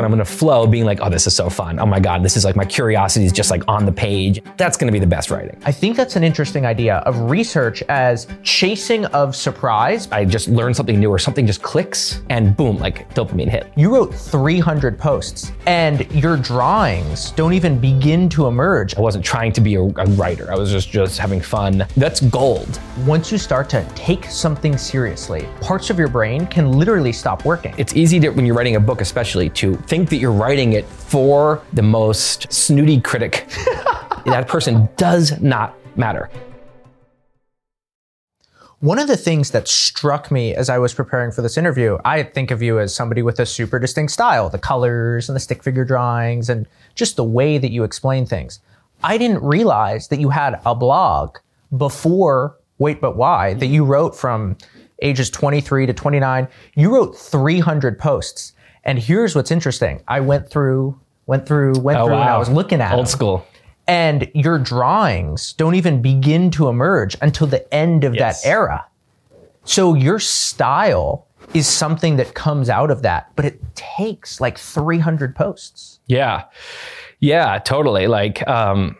when I'm gonna flow, being like, oh, this is so fun. Oh my God, this is like my curiosity is just like on the page. That's going to be the best writing. I think that's an interesting idea of research as chasing of surprise. I just learn something new or something just clicks and boom, like dopamine hit. You wrote 300 posts and your drawings don't even begin to emerge. I wasn't trying to be a, a writer. I was just, just having fun. That's gold. Once you start to take something seriously, parts of your brain can literally stop working. It's easy to, when you're writing a book, especially, to think that you're writing it for the most snooty critic. that person does not matter. One of the things that struck me as I was preparing for this interview, I think of you as somebody with a super distinct style, the colors and the stick figure drawings and just the way that you explain things. I didn't realize that you had a blog before Wait But Why that you wrote from ages 23 to 29. You wrote 300 posts. And here's what's interesting. I went through, went through, went Oh, through, and I was looking at Old them. school. And your drawings don't even begin to emerge until the end of Yes. that era. So your style is something that comes out of that, but it takes like 300 posts. Yeah. Yeah, totally. Like, um,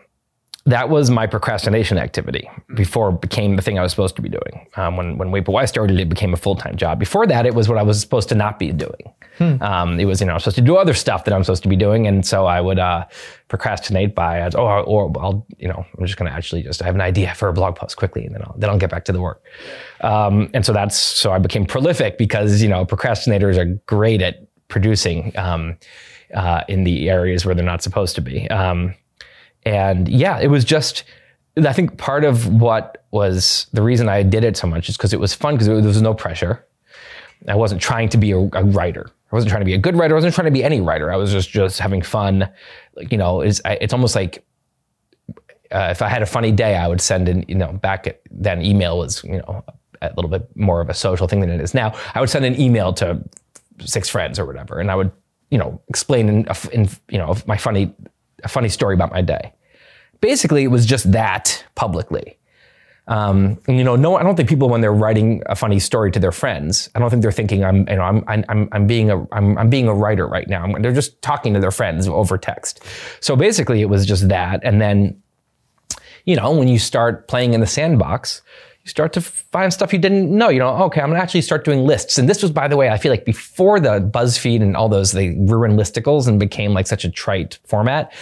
that was my procrastination activity before it became the thing I was supposed to be doing. Um, when when Wait But Why started, it became a full time job. Before that, it was what I was supposed to not be doing. Um, it was you know I was supposed to do other stuff that I'm supposed to be doing, and so I would uh, procrastinate by oh or I'll you know I'm just going to actually just I have an idea for a blog post quickly, and then I'll then I'll get back to the work. Um, and so that's so I became prolific because you know procrastinators are great at producing um, uh, in the areas where they're not supposed to be. Um, and yeah, it was just, I think part of what was the reason I did it so much is because it was fun because there was no pressure. I wasn't trying to be a, a writer. I wasn't trying to be a good writer. I wasn't trying to be any writer. I was just just having fun. Like, you know, it's I- it's almost like uh, if I had a funny day, I would send an you know back at, then email was you know a little bit more of a social thing than it is now. I would send an email to six friends or whatever, and I would you know explain in, in you know my funny a funny story about my day. Basically, it was just that publicly. Um, and, you know, no, I don't think people when they're writing a funny story to their friends, I don't think they're thinking I'm, you know, I'm, I'm, I'm being a, I'm, I'm being a writer right now. I'm- they're just talking to their friends over text. So basically, it was just that, and then you know, when you start playing in the sandbox, start to find stuff you didn't know. You know, okay, I'm gonna actually start doing lists. And this was, by the way, I feel like before the BuzzFeed and all those, they ruined listicles and became like such a trite format.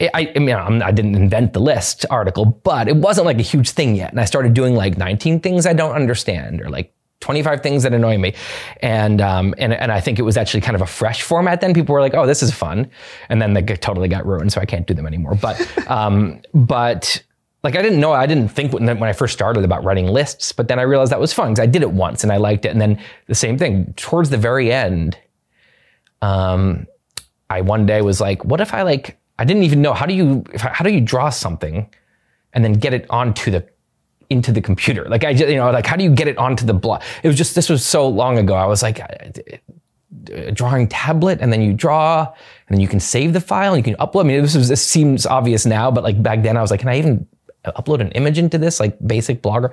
I, I I mean, I'm, didn't invent the list article, but it wasn't like a huge thing yet. And I started doing like 19 things I don't understand or like 25 things that annoy me. And, um, and, and I think it was actually kind of a fresh format then. People were like, oh, this is fun. And then they totally got ruined, so I can't do them anymore. But, um, but like I didn't know, I didn't think when, I first started about writing lists, but then I realized that was fun because I did it once and I liked it. And then the same thing towards the very end, um, I one day was like, what if I like, I didn't even know how do you, how do you draw something and then get it onto the, into the computer? Like I just, you know, like how do you get it onto the blog? It was just, this was so long ago. I was like, a drawing tablet and then you draw and then you can save the file and you can upload. I mean, this, was, this seems obvious now, but like back then I was like, can I even upload an image into this? Like basic blogger.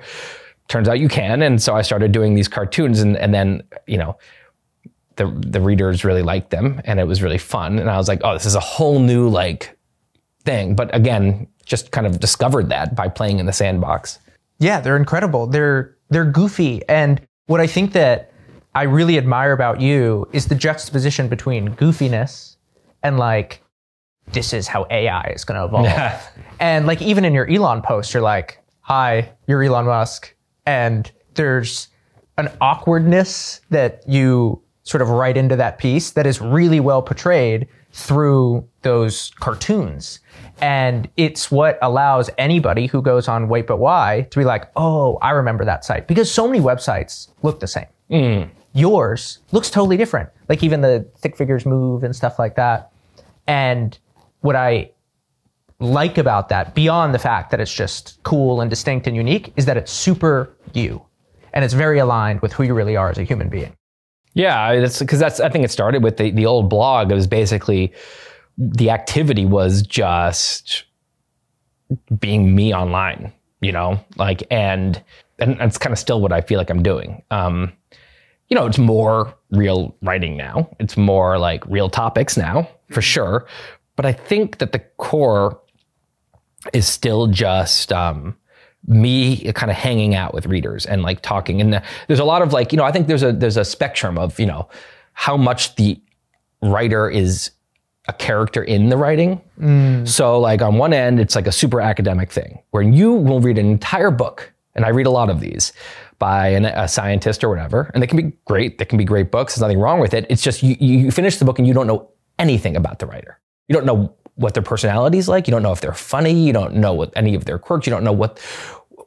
Turns out you can. And so I started doing these cartoons and, and then, you know, the, the readers really liked them and it was really fun. And I was like, oh, this is a whole new like thing. But again, just kind of discovered that by playing in the sandbox. Yeah, they're incredible. They're they're goofy, and what I think that I really admire about you is the juxtaposition between goofiness and like this is how AI is going to evolve. Yeah. And like even in your Elon post, you're like, "Hi, you're Elon Musk," and there's an awkwardness that you sort of write into that piece that is really well portrayed through those cartoons. And it's what allows anybody who goes on Wait But Why to be like, oh, I remember that site. Because so many websites look the same. Mm. Yours looks totally different. Like even the thick figures move and stuff like that. And what I like about that, beyond the fact that it's just cool and distinct and unique, is that it's super you. And it's very aligned with who you really are as a human being. Yeah, that's because that's I think it started with the the old blog. It was basically the activity was just being me online, you know, like and and it's kind of still what I feel like I'm doing. Um, you know, it's more real writing now. It's more like real topics now, for sure. But I think that the core is still just um, me kind of hanging out with readers and like talking. And there's a lot of like, you know, I think there's a there's a spectrum of you know how much the writer is a character in the writing. So like on one end, it's like a super academic thing where you will read an entire book, and I read a lot of these by an, a scientist or whatever, and they can be great. They can be great books. There's nothing wrong with it. It's just you, you finish the book and you don't know anything about the writer. You don't know what their personality is like. You don't know if they're funny. You don't know what any of their quirks. You don't know what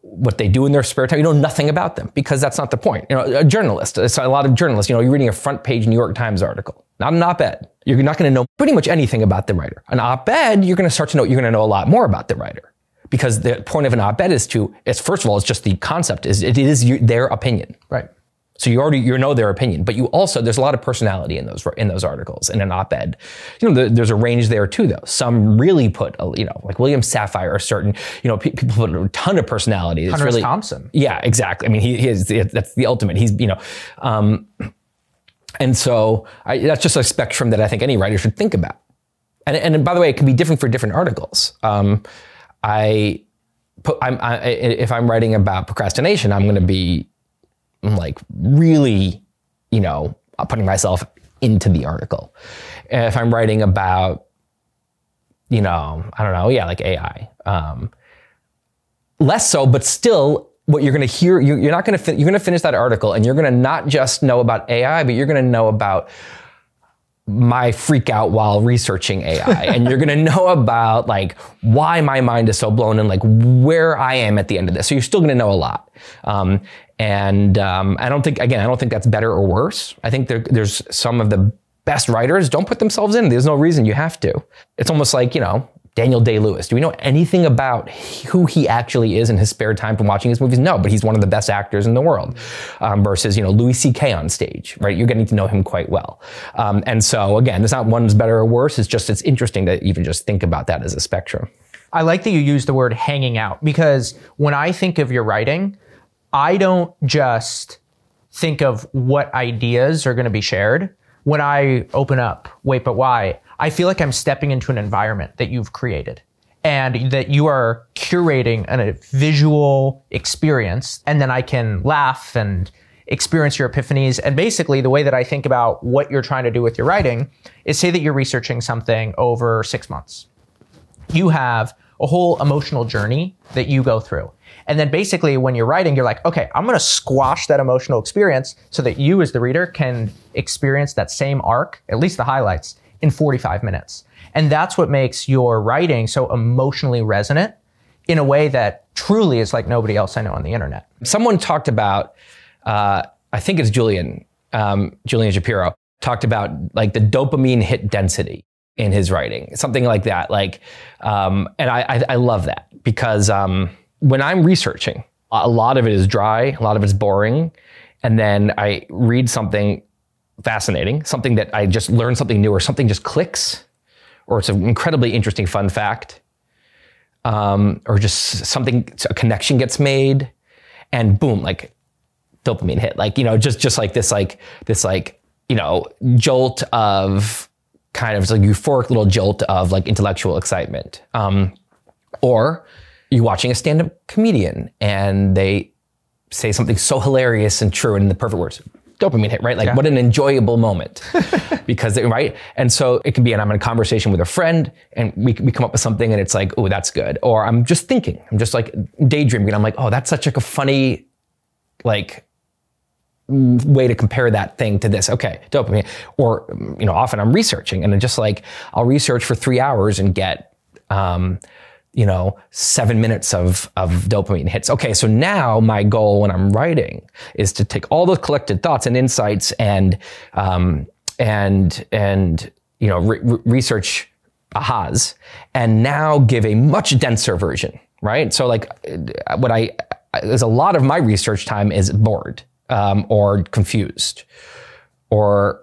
what they do in their spare time. You know nothing about them because that's not the point. You know, a journalist. It's a lot of journalists. You know, you're reading a front page New York Times article, not an op-ed. You're not going to know pretty much anything about the writer. An op-ed, you're going to start to know. You're going to know a lot more about the writer because the point of an op-ed is to. It's first of all, it's just the concept is it is you, their opinion. Right. So you already you know their opinion, but you also there's a lot of personality in those in those articles in an op-ed. You know, the, there's a range there too, though. Some really put, a, you know, like William Safire, a certain, you know, pe- people put a ton of personality. It's Hunter really Thompson. yeah, exactly. I mean, he, he is that's the ultimate. He's you know, um, and so I, that's just a spectrum that I think any writer should think about. And and by the way, it can be different for different articles. Um, I put I'm I, if I'm writing about procrastination, I'm going to be like really, you know, putting myself into the article. If I'm writing about, you know, I don't know, yeah, like AI, um, less so, but still, what you're going to hear, you're, not going to you're going to finish that article, and you're going to not just know about AI, but you're going to know about my freak out while researching AI. and you're gonna know about like why my mind is so blown and like where I am at the end of this. So you're still gonna know a lot. Um, and um, I don't think, again, I don't think that's better or worse. I think there, there's some of the best writers don't put themselves in. There's no reason you have to. It's almost like, you know, Daniel Day Lewis. Do we know anything about who he actually is in his spare time from watching his movies? No, but he's one of the best actors in the world. Um, versus, you know, Louis C.K. on stage, right? You're getting to know him quite well. Um, and so, again, it's not one's better or worse. It's just, it's interesting to even just think about that as a spectrum. I like that you use the word hanging out because when I think of your writing, I don't just think of what ideas are going to be shared. When I open up Wait But Why, I feel like I'm stepping into an environment that you've created and that you are curating a visual experience. And then I can laugh and experience your epiphanies. And basically, the way that I think about what you're trying to do with your writing is say that you're researching something over six months. You have a whole emotional journey that you go through. And then basically, when you're writing, you're like, okay, I'm going to squash that emotional experience so that you, as the reader, can experience that same arc, at least the highlights, in 45 minutes. And that's what makes your writing so emotionally resonant in a way that truly is like nobody else I know on the internet. Someone talked about, uh, I think it's Julian, um, Julian Shapiro, talked about like the dopamine hit density in his writing, something like that. Like, um, and I, I, I love that because um, when I'm researching, a lot of it is dry, a lot of it's boring, and then I read something fascinating, something that I just learned something new, or something just clicks, or it's an incredibly interesting fun fact, um, or just something, a connection gets made, and boom, like dopamine hit, like you know, just just like this, like this, like you know, jolt of kind of like euphoric little jolt of like intellectual excitement, um, or you're watching a stand-up comedian and they say something so hilarious and true and in the perfect words dopamine hit right? Like what an enjoyable moment. Because right? And so it can be and i'm in a conversation with a friend and we, we come up with something and it's like oh that's good. Or i'm just thinking. I'm just like daydreaming. And i'm like oh that's such like a funny like way to compare that thing to this. Okay, dopamine. Or, you know, often I'm researching and I'm just like I'll research for three hours and get, um, you know, seven minutes of, of dopamine hits. Okay, so now my goal when I'm writing is to take all those collected thoughts and insights and, um, and, and, you know, re- re- research ahas and now give a much denser version, right? So like what I, there's a lot of my research time is bored um, or confused or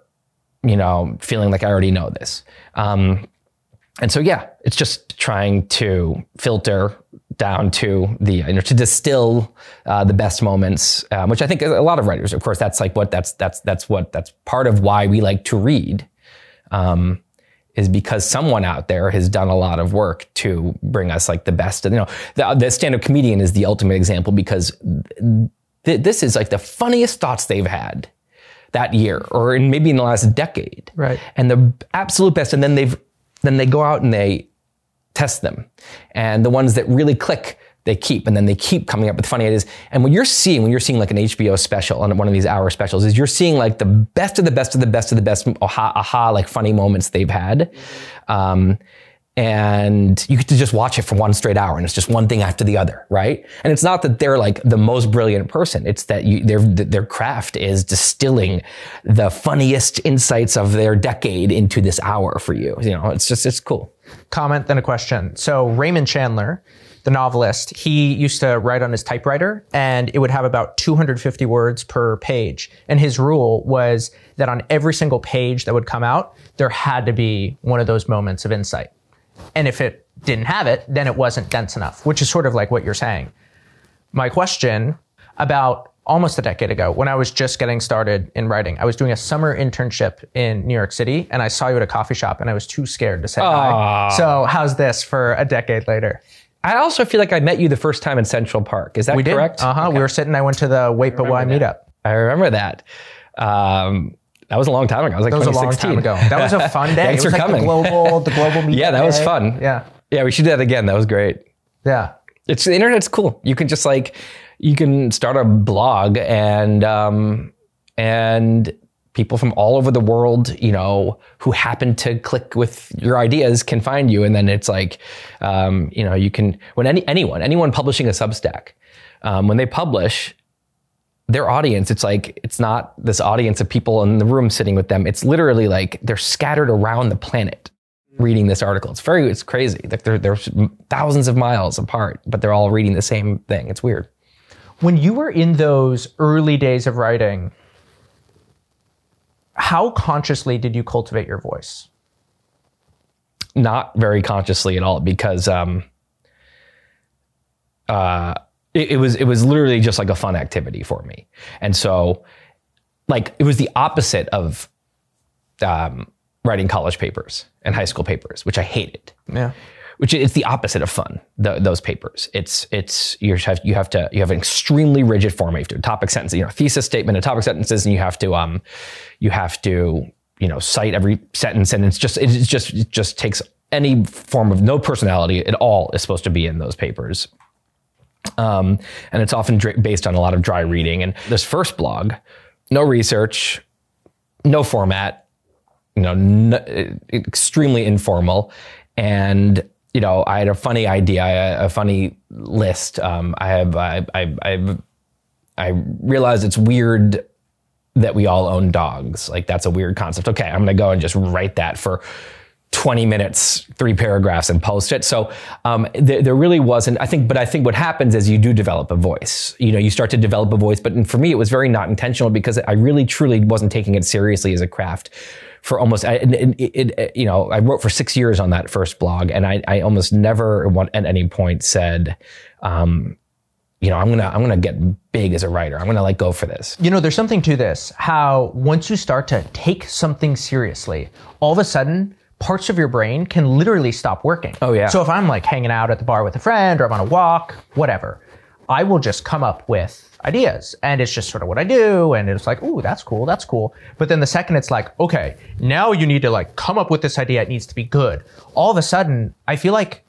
you know feeling like i already know this um, and so yeah it's just trying to filter down to the you know to distill uh, the best moments, um, which I think a lot of writers, of course, that's like what that's that's that's what that's part of why we like to read. Um, is because someone out there has done a lot of work to bring us like the best. You know, the, the stand-up comedian is the ultimate example because th- this is like the funniest thoughts they've had that year or in maybe in the last decade. Right. And the absolute best. And then they've then they go out and they test them. And the ones that really click, they keep. And then they keep coming up with funny ideas. And what you're seeing when you're seeing like an HBO special on one of these hour specials is you're seeing like the best of the best of the best of the best aha, aha like funny moments they've had. Um, and you get to just watch it for one straight hour and it's just one thing after the other right? And it's not that they're like the most brilliant person. It's that you, their their craft is distilling the funniest insights of their decade into this hour for you. You know it's just it's cool. Comment then a question. So raymond chandler the novelist he used to write on his typewriter and it would have about 250 words per page. And his rule was that on every single page that would come out there had to be one of those moments of insight and if it didn't have it, then it wasn't dense enough, which is sort of like what you're saying. My question about almost a decade ago, when I was just getting started in writing, I was doing a summer internship in New York City and I saw you at a coffee shop and I was too scared to say hi. So, how's this for a decade later? I also feel like I met you the first time in Central Park. Is that We correct? Uh huh. We were sitting, I went to the Wait But Why meetup. I remember that. Um, that was a long time ago. I was like That was a long 2016. time ago. That was a fun day. Thanks it was for like coming. the global, the global. Yeah, that was day. fun. Yeah. Yeah, we should do that again. That was great. Yeah. It's the internet's cool. You can just like you can start a blog and um and people from all over the world, you know, who happen to click with your ideas can find you. And then it's like, um, you know, you can when any anyone anyone publishing a Substack, um, when they publish, their audience, it's like it's not this audience of people in the room sitting with them. It's literally like they're scattered around the planet reading this article. It's very it's crazy. Like they're they're thousands of miles apart, but they're all reading the same thing. It's weird. When you were in those early days of writing, how consciously did you cultivate your voice? Not very consciously at all because um uh it, it was it was literally just like a fun activity for me. And so like it was the opposite of um writing college papers and high school papers, which I hated. Yeah. which it's the opposite of fun. The, those papers, it's it's you have you have to you have an extremely rigid format. You have to do topic sentences, you know, thesis statement, and topic sentences, and you have to um you have to you know cite every sentence, and it's just it's just it just takes any form of no personality at all is supposed to be in those papers. Um, and it's often dra- based on a lot of dry reading. And this first blog, no research, no format, you know, n- extremely informal. And, you know, I had a funny idea, a, funny list. Um, I have, I, I, I've, I realized it's weird that we all own dogs. Like that's a weird concept. Okay, I'm gonna go and just write that for 20 minutes, three paragraphs, and post it. So um, there, there really wasn't. I think, but I think what happens is you do develop a voice. You know, you start to develop a voice. But for me, it was very not intentional because I really, truly wasn't taking it seriously as a craft. For almost, I, it, it, it, you know, I wrote for six years on that first blog, and I, I almost never at any point said. Um, you know, I'm gonna I'm gonna get big as a writer. I'm gonna like go for this. You know, there's something to this. How once you start to take something seriously, all of a sudden parts of your brain can literally stop working. Oh, yeah. So if I'm like hanging out at the bar with a friend or I'm on a walk, whatever, I will just come up with ideas and it's just sort of what I do and it's like, "Ooh, that's cool. That's cool." But then the second it's like, "Okay, now you need to like come up with this idea. It needs to be good." All of a sudden, I feel like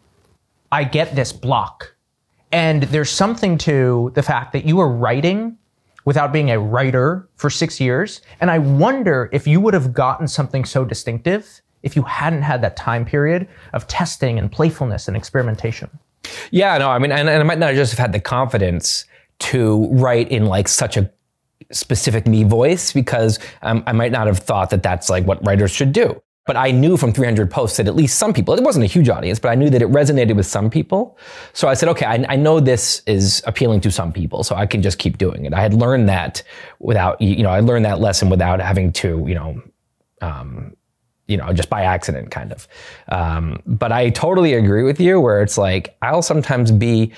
I get this block. And there's something to the fact that you were writing without being a writer for six years. And I wonder if you would have gotten something so distinctive if you hadn't had that time period of testing and playfulness and experimentation. Yeah, no, I mean, and, and I might not just have had the confidence to write in like such a specific me voice because um, I might not have thought that that's like what writers should do. But I knew from 300 posts that at least some people, it wasn't a huge audience, but I knew that it resonated with some people. So I said, okay, I, I know this is appealing to some people, so I can just keep doing it. I had learned that without, you know, I learned that lesson without having to, you know, um, you know, just by accident, kind of. Um, but I totally agree with you where it's like, I'll sometimes be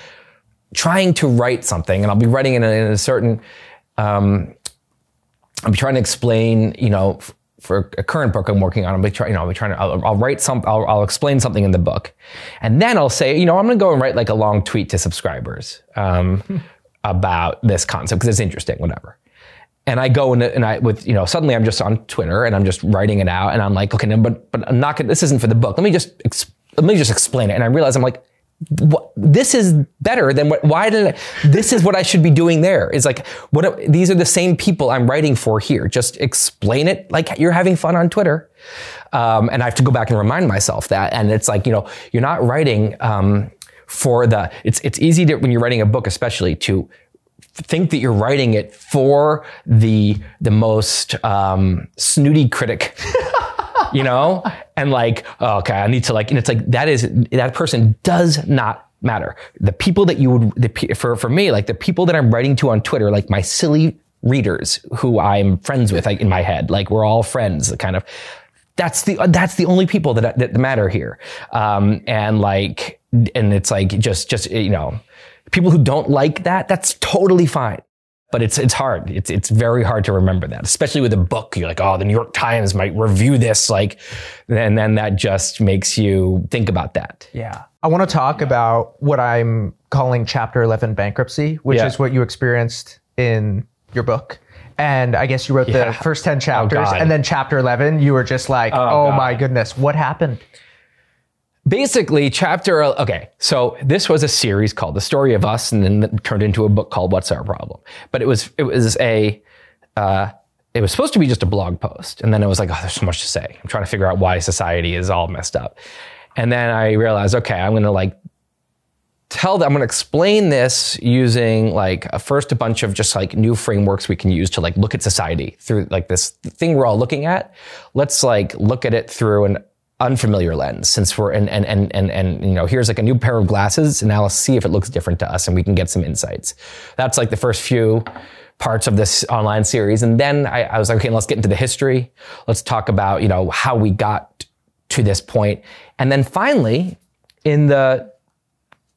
trying to write something and I'll be writing in a, in a certain, um, I'm trying to explain, you know, f- for a current book I'm working on, I'll be trying, you know, I'll be trying to, I'll, I'll write some, I'll, I'll explain something in the book. And then I'll say, you know, I'm going to go and write like a long tweet to subscribers, um, about this concept because it's interesting, whatever and I go and, and I with you know suddenly I'm just on Twitter and I'm just writing it out and I'm like okay no, but but I'm not gonna, this isn't for the book. Let me just ex- let me just explain it. And I realize I'm like what, this is better than what why did I, this is what I should be doing there. It's like what these are the same people I'm writing for here. Just explain it like you're having fun on Twitter. Um, and I have to go back and remind myself that. And it's like you know you're not writing um, for the it's it's easy to when you're writing a book especially to think that you're writing it for the the most um, snooty critic you know? And like oh, okay i need to like and it's like that is that person does not matter. The people that you would the, for for me like the people that i'm writing to on twitter like my silly readers who i'm friends with like in my head like we're all friends kind of. That's the that's the only people that that matter here. Um, and like and it's like just just you know People who don't like that, that's totally fine. But it's it's hard. It's it's very hard to remember that, especially with a book. You're like, oh, the New York Times might review this, like, and then that just makes you think about that. Yeah. I want to talk about what I'm calling Chapter 11 bankruptcy, which Yeah. is what you experienced in your book. And I guess you wrote Yeah. the first 10 chapters, God. and then Chapter 11, you were just like, oh, oh God. my goodness, what happened? Basically chapter okay so this was a series called the story of us and then turned into a book called what's our problem. But it was it was a uh, it was supposed to be just a blog post and then it was like oh there's so much to say. I'm trying to figure out why society is all messed up. And then i realized okay i'm going to like tell them i'm going to explain this using like a, first a bunch of just like new frameworks we can use to like look at society through like this thing we're all looking at. Let's like look at it through an unfamiliar lens since we're and and and and, and you know here's like a new pair of glasses and now let's see if it looks different to us and we can get some insights. That's like the first few parts of this online series and then I, I was like okay let's get into the history. Let's talk about you know how we got to this point. And then finally in the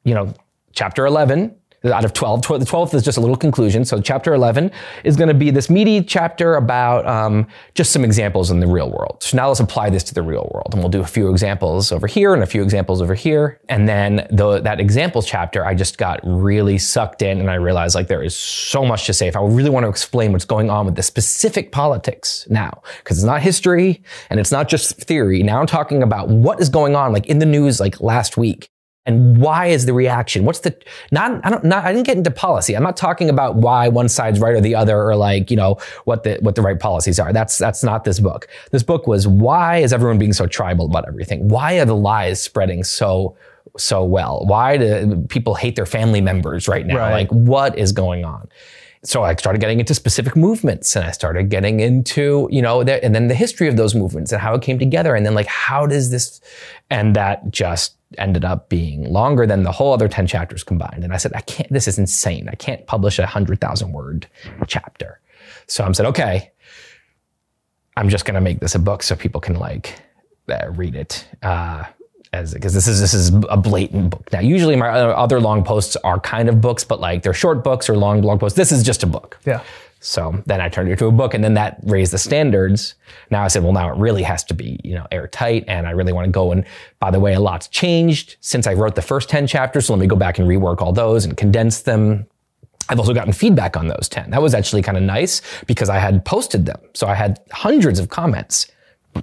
you know, chapter 11 out of 12. Tw- The 12th is just a little conclusion. So chapter 11 is going to be this meaty chapter about um, just some examples in the real world. So now let's apply this to the real world. And we'll do a few examples over here and a few examples over here. And then the, that examples chapter, I just got really sucked in and I realized like there is so much to say. If I really want to explain what's going on with the specific politics now, because it's not history and it's not just theory. Now I'm talking about what is going on like in the news like last week and why is the reaction? What's the not i don't not i didn't get into policy. I'm not talking about why one side's right or the other or like you know what the what the right policies are. That's that's not this book. This book was why is everyone being so tribal about everything? Why are the lies spreading so so well? Why do people hate their family members right now? Right. like what is going on? So I started getting into specific movements and I started getting into, you know, the, and then the history of those movements and how it came together. And then like, how does this, and that just ended up being longer than the whole other 10 chapters combined. And I said, I can't, this is insane. I can't publish a hundred thousand word chapter. So I said, okay, I'm just going to make this a book so people can like uh, read it. Uh, as because this is this is a blatant book. Now, usually my other long posts are kind of books, but like they're short books or long blog posts. This is just a book. Yeah. So then I turned it into a book, and then that raised the standards. Now I said, well, now it really has to be, you know, airtight, and I really want to go. And by the way, a lot's changed since I wrote the first ten chapters. So let me go back and rework all those and condense them. I've also gotten feedback on those 10. That was actually kind of nice because I had posted them. So I had hundreds of comments,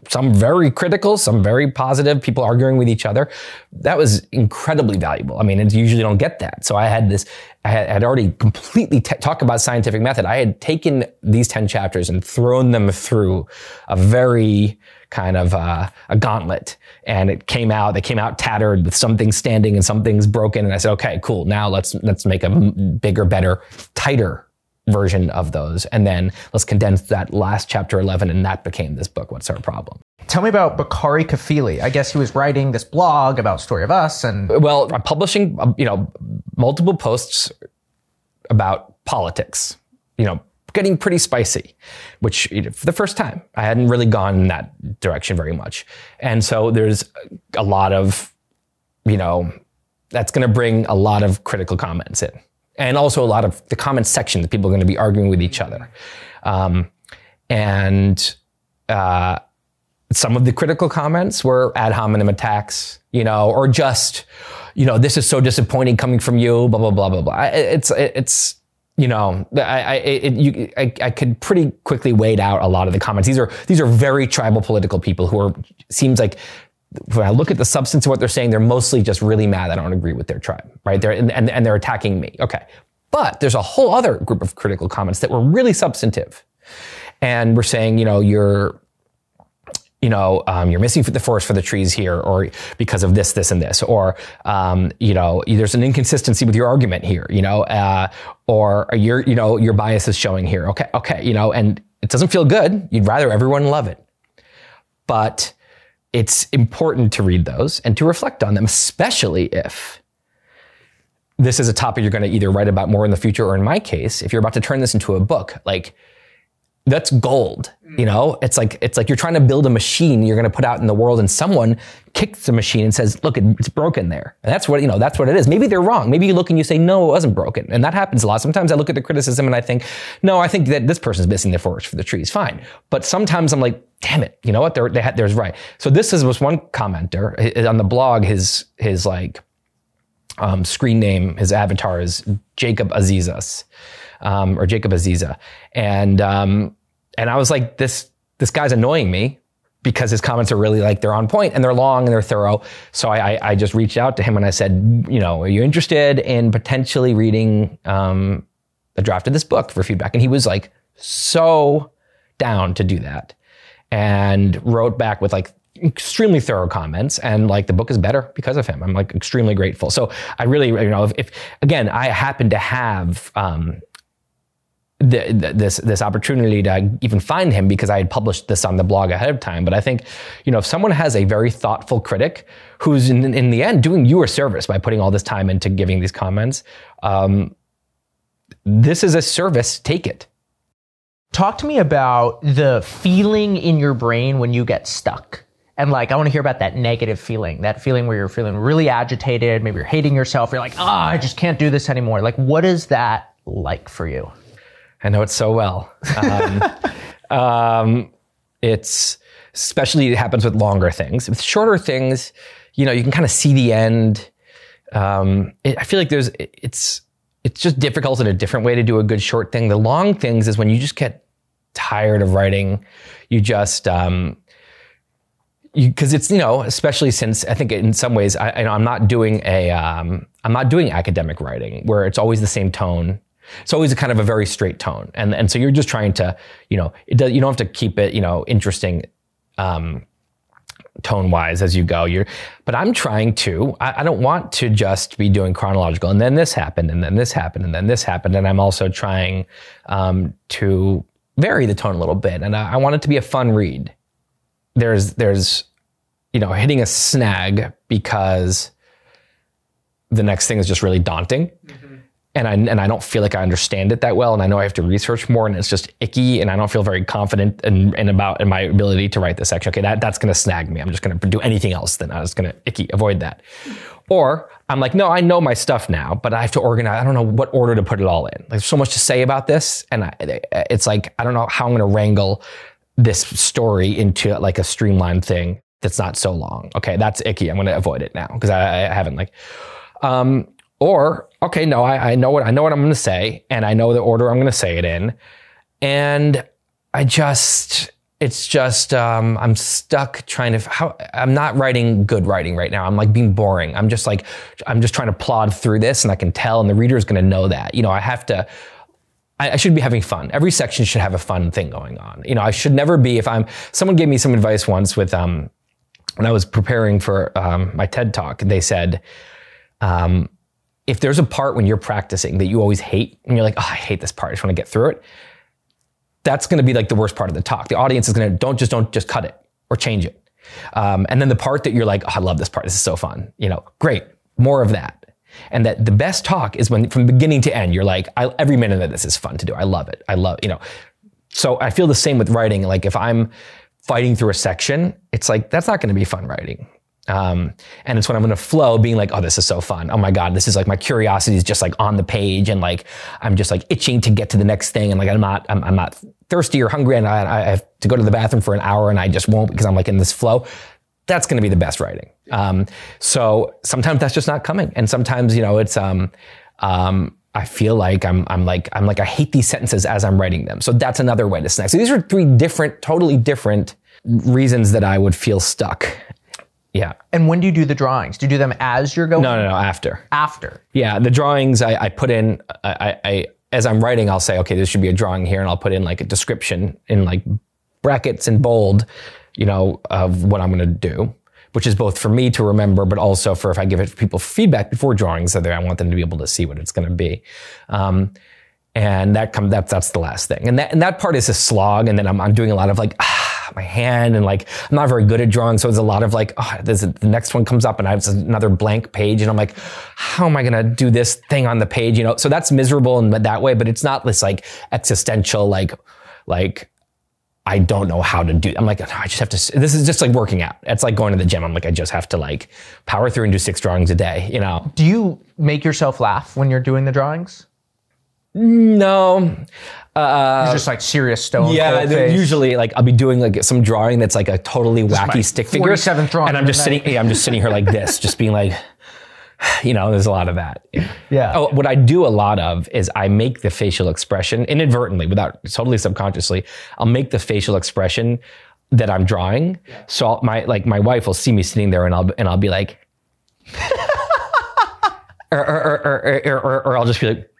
some very critical, some very positive, people arguing with each other. That was incredibly valuable. I mean, it usually don't get that. So I had this, I had, already completely t- talk about scientific method. I had taken these 10 chapters and thrown them through a very kind of uh, a gauntlet. And it came out they came out tattered with some things standing and some things broken. And i said okay cool. Now let's let's make a bigger better tighter version of those. And then let's condense that last chapter 11 and that became this book what's our problem Tell me about Bakari Kafili. I guess he was writing this blog about Story of Us and well i'm publishing um, you know multiple posts about politics you know getting pretty spicy, which you know, for the first time, I hadn't really gone in that direction very much. And so there's a lot of, you know, that's going to bring a lot of critical comments in. And also a lot of the comment section that people are going to be arguing with each other. Um, and uh, some of the critical comments were ad hominem attacks, you know, or just, you know, this is so disappointing coming from you, blah blah blah blah blah. It's it's you know, I I, it, you, I I could pretty quickly wade out a lot of the comments. These are these are very tribal political people who are seems like when I look at the substance of what they're saying, they're mostly just really mad. I don't agree with their tribe, right? They're and, and, and they're attacking me. Okay, but there's a whole other group of critical comments that were really substantive, and we're saying, you know, you're you know, um, you're missing the forest for the trees here, or because of this, this, and this, or um, you know, there's an inconsistency with your argument here, you know, uh, or your, you know, your bias is showing here. Okay, okay, you know, and it doesn't feel good. You'd rather everyone love it, but it's important to read those and to reflect on them, especially if this is a topic you're going to either write about more in the future, or in my case, if you're about to turn this into a book, like that's gold. You know, it's like it's like you're trying to build a machine you're going to put out in the world, and someone kicks the machine and says, "Look, it's broken there." And that's what you know. That's what it is. Maybe they're wrong. Maybe you look and you say, "No, it wasn't broken," and that happens a lot. Sometimes I look at the criticism and I think, "No, I think that this person's missing the forest for the trees." Fine, but sometimes I'm like, "Damn it!" You know what? They're, they had, there's right. So this is was one commenter on the blog. His his like um, screen name, his avatar is Jacob Azizas, um, or Jacob Aziza, and um, and I was like, this this guy's annoying me because his comments are really like they're on point and they're long and they're thorough. So I, I, I just reached out to him and I said, you know, are you interested in potentially reading um, the draft of this book for feedback? And he was like so down to do that, and wrote back with like extremely thorough comments and like the book is better because of him i'm like extremely grateful so i really you know if, if again i happen to have um the, the, this this opportunity to even find him because I had published this on the blog ahead of time. But I think, you know, if someone has a very thoughtful critic who's in, in the end doing you a service by putting all this time into giving these comments, um, this is a service. Take it. Talk to me about the feeling in your brain when you get stuck. And like, I want to hear about that negative feeling, that feeling where you're feeling really agitated, maybe you're hating yourself, you're like, ah, I just can't do this anymore. Like, what is that like for you? I know it so well. Um, um, it's especially it happens with longer things. With shorter things, you know, you can kind of see the end. Um, it, I feel like there's it- it's it's just difficult in a different way to do a good short thing. The long things is when you just get tired of writing. You just um, because it's you know especially since I think in some ways I, know I'm not doing a um, I'm not doing academic writing where it's always the same tone. It's always a kind of a very straight tone, and and so you're just trying to you know it does, you don't have to keep it you know interesting. Um, tone wise as you go. You're but i'm trying to I, I don't want to just be doing chronological and then this happened and then this happened and then this happened. And i'm also trying um, to vary the tone a little bit. And I, I want it to be a fun read. There's there's you know hitting a snag because the next thing is just really daunting and I and I don't feel like I understand it that well and I know I have to research more and it's just icky and I don't feel very confident in, in about in my ability to write this section okay that that's going to snag me I'm just going to do anything else then I was going to icky avoid that or I'm like no I know my stuff now but I have to organize I don't know what order to put it all in there's so much to say about this and I, it's like I don't know how I'm going to wrangle this story into like a streamlined thing that's not so long. Okay, that's icky. I'm going to avoid it now because I, I haven't like. Um, or okay, no, I, I know what I know what I'm going to say, and I know the order I'm going to say it in, and I just it's just um, I'm stuck trying to. How I'm not writing good writing right now. I'm like being boring. I'm just like I'm just trying to plod through this, and I can tell, and the reader is going to know that. You know, I have to. I, I should be having fun. Every section should have a fun thing going on. You know, I should never be if I'm. Someone gave me some advice once with um, when I was preparing for um, my TED talk. They said, um, if there's a part when you're practicing that you always hate, and you're like, oh, I hate this part. I just want to get through it. That's going to be like the worst part of the talk. The audience is going to don't just don't just cut it or change it. Um, and then the part that you're like, oh, I love this part. This is so fun. You know, great, more of that. And that the best talk is when from beginning to end, you're like, every minute of this is fun to do. I love it. I love, you know. So I feel the same with writing. Like if I'm fighting through a section, it's like, that's not going to be fun writing. Um, and it's when I'm in a flow being like, oh, this is so fun. Oh my God, this is like my curiosity is just like on the page and like I'm just like itching to get to the next thing. And like I'm not, I'm, I'm not thirsty or hungry and I, I have to go to the bathroom for an hour and I just won't because I'm like in this flow. That's going to be the best writing. Um, so sometimes that's just not coming. And sometimes, you know, it's, um, um, I feel like I'm, I'm like, I'm like, I hate these sentences as I'm writing them. So that's another way to snack. So these are three different, totally different reasons that I would feel stuck. Yeah. And when do you do the drawings? Do you do them as you're going? No, no, no, after. After. Yeah, the drawings I, I put in, I, I, as I'm writing, I'll say, okay, this should be a drawing here, and I'll put in like a description in like brackets and bold, you know, of what I'm going to do, which is both for me to remember, but also for if I give it people feedback before drawings, so that I want them to be able to see what it's going to be. Um, and that come that's that's the last thing, and that and that part is a slog, and then I'm, I'm doing a lot of like. Ah, my hand and like I'm not very good at drawing, so it's a lot of like oh, this, the next one comes up and I have another blank page and I'm like, how am I gonna do this thing on the page? You know, so that's miserable in that way, but it's not this like existential like like I don't know how to do. I'm like, I just have to. This is just like working out. It's like going to the gym. I'm like, I just have to like power through and do six drawings a day. You know. Do you make yourself laugh when you're doing the drawings? No. Uh, just like serious stone. Yeah, usually like I'll be doing like some drawing that's like a totally wacky stick figure. Seventh drawing, and I'm just sitting. Yeah, I'm just sitting here like this, just being like, you know, there's a lot of that. Yeah. Oh, what I do a lot of is I make the facial expression inadvertently, without totally subconsciously. I'll make the facial expression that I'm drawing. Yeah. So I'll, my like my wife will see me sitting there, and I'll and I'll be like. or, or, or, or, or I'll just be like,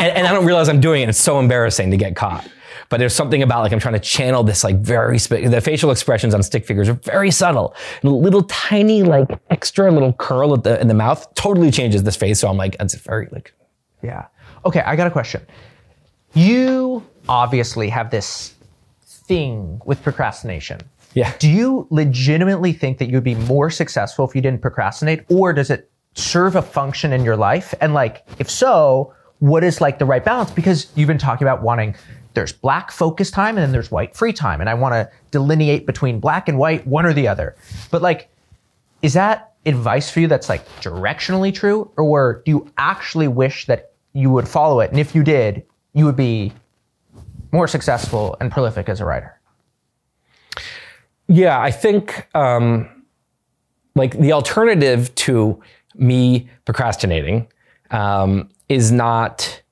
and, and, I don't realize I'm doing it. It's so embarrassing to get caught. But there's something about like I'm trying to channel this like very spe- the facial expressions on stick figures are very subtle. Little tiny like extra little curl at the in the mouth totally changes this face. So I'm like it's very like yeah. Okay, I got a question. You obviously have this thing with procrastination. Yeah. Do you legitimately think that you'd be more successful if you didn't procrastinate, or does it serve a function in your life? And like, if so, what is like the right balance? Because you've been talking about wanting there's black focus time and then there's white free time. And I want to delineate between black and white, one or the other. But like, is that advice for you that's like directionally true? Or do you actually wish that you would follow it? And if you did, you would be more successful and prolific as a writer? Yeah, I think um, like the alternative to me procrastinating um, is not,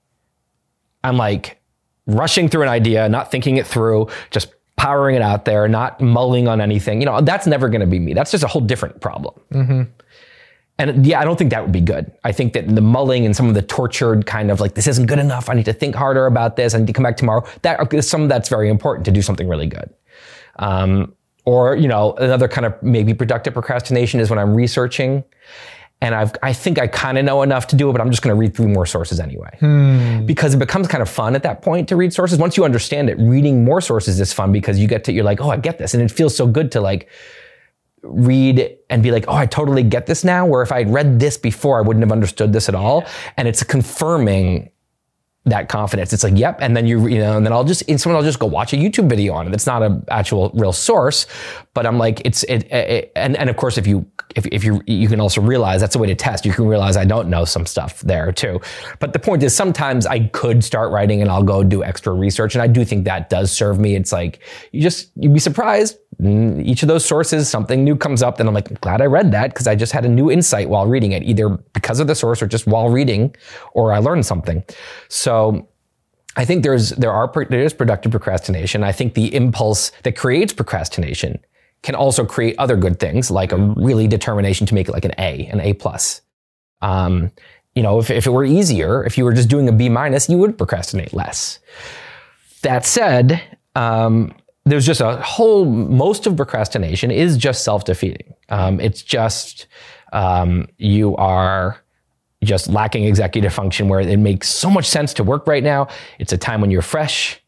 I'm like rushing through an idea, not thinking it through, just powering it out there, not mulling on anything. You know, that's never going to be me. That's just a whole different problem. Mm-hmm. And yeah, I don't think that would be good. I think that the mulling and some of the tortured kind of like, this isn't good enough. I need to think harder about this. I need to come back tomorrow. That some of that's very important to do something really good. Um, or, you know, another kind of maybe productive procrastination is when I'm researching and I've, I think I kind of know enough to do it, but I'm just going to read through more sources anyway. Hmm. Because it becomes kind of fun at that point to read sources. Once you understand it, reading more sources is fun because you get to, you're like, oh, I get this. And it feels so good to like read and be like, oh, I totally get this now. Where if I'd read this before, I wouldn't have understood this at all. And it's confirming that confidence. It's like, yep. And then you, you know, and then I'll just, someone I'll just go watch a YouTube video on it. It's not an actual real source, but I'm like, it's, it, it, and, and of course, if you, if, if you, you can also realize that's a way to test. You can realize I don't know some stuff there too. But the point is sometimes I could start writing and I'll go do extra research. And I do think that does serve me. It's like, you just, you'd be surprised mm, each of those sources, something new comes up, then I'm like, glad I read that because I just had a new insight while reading it, either because of the source or just while reading, or I learned something. So I think there's there are there is productive procrastination. I think the impulse that creates procrastination can also create other good things, like a really determination to make it like an A, an A plus. Um, you know, if, if it were easier, if you were just doing a B minus, you would procrastinate less. That said, um, there's just a whole most of procrastination is just self-defeating um, it's just um, you are just lacking executive function where it makes so much sense to work right now. It's a time when you're fresh.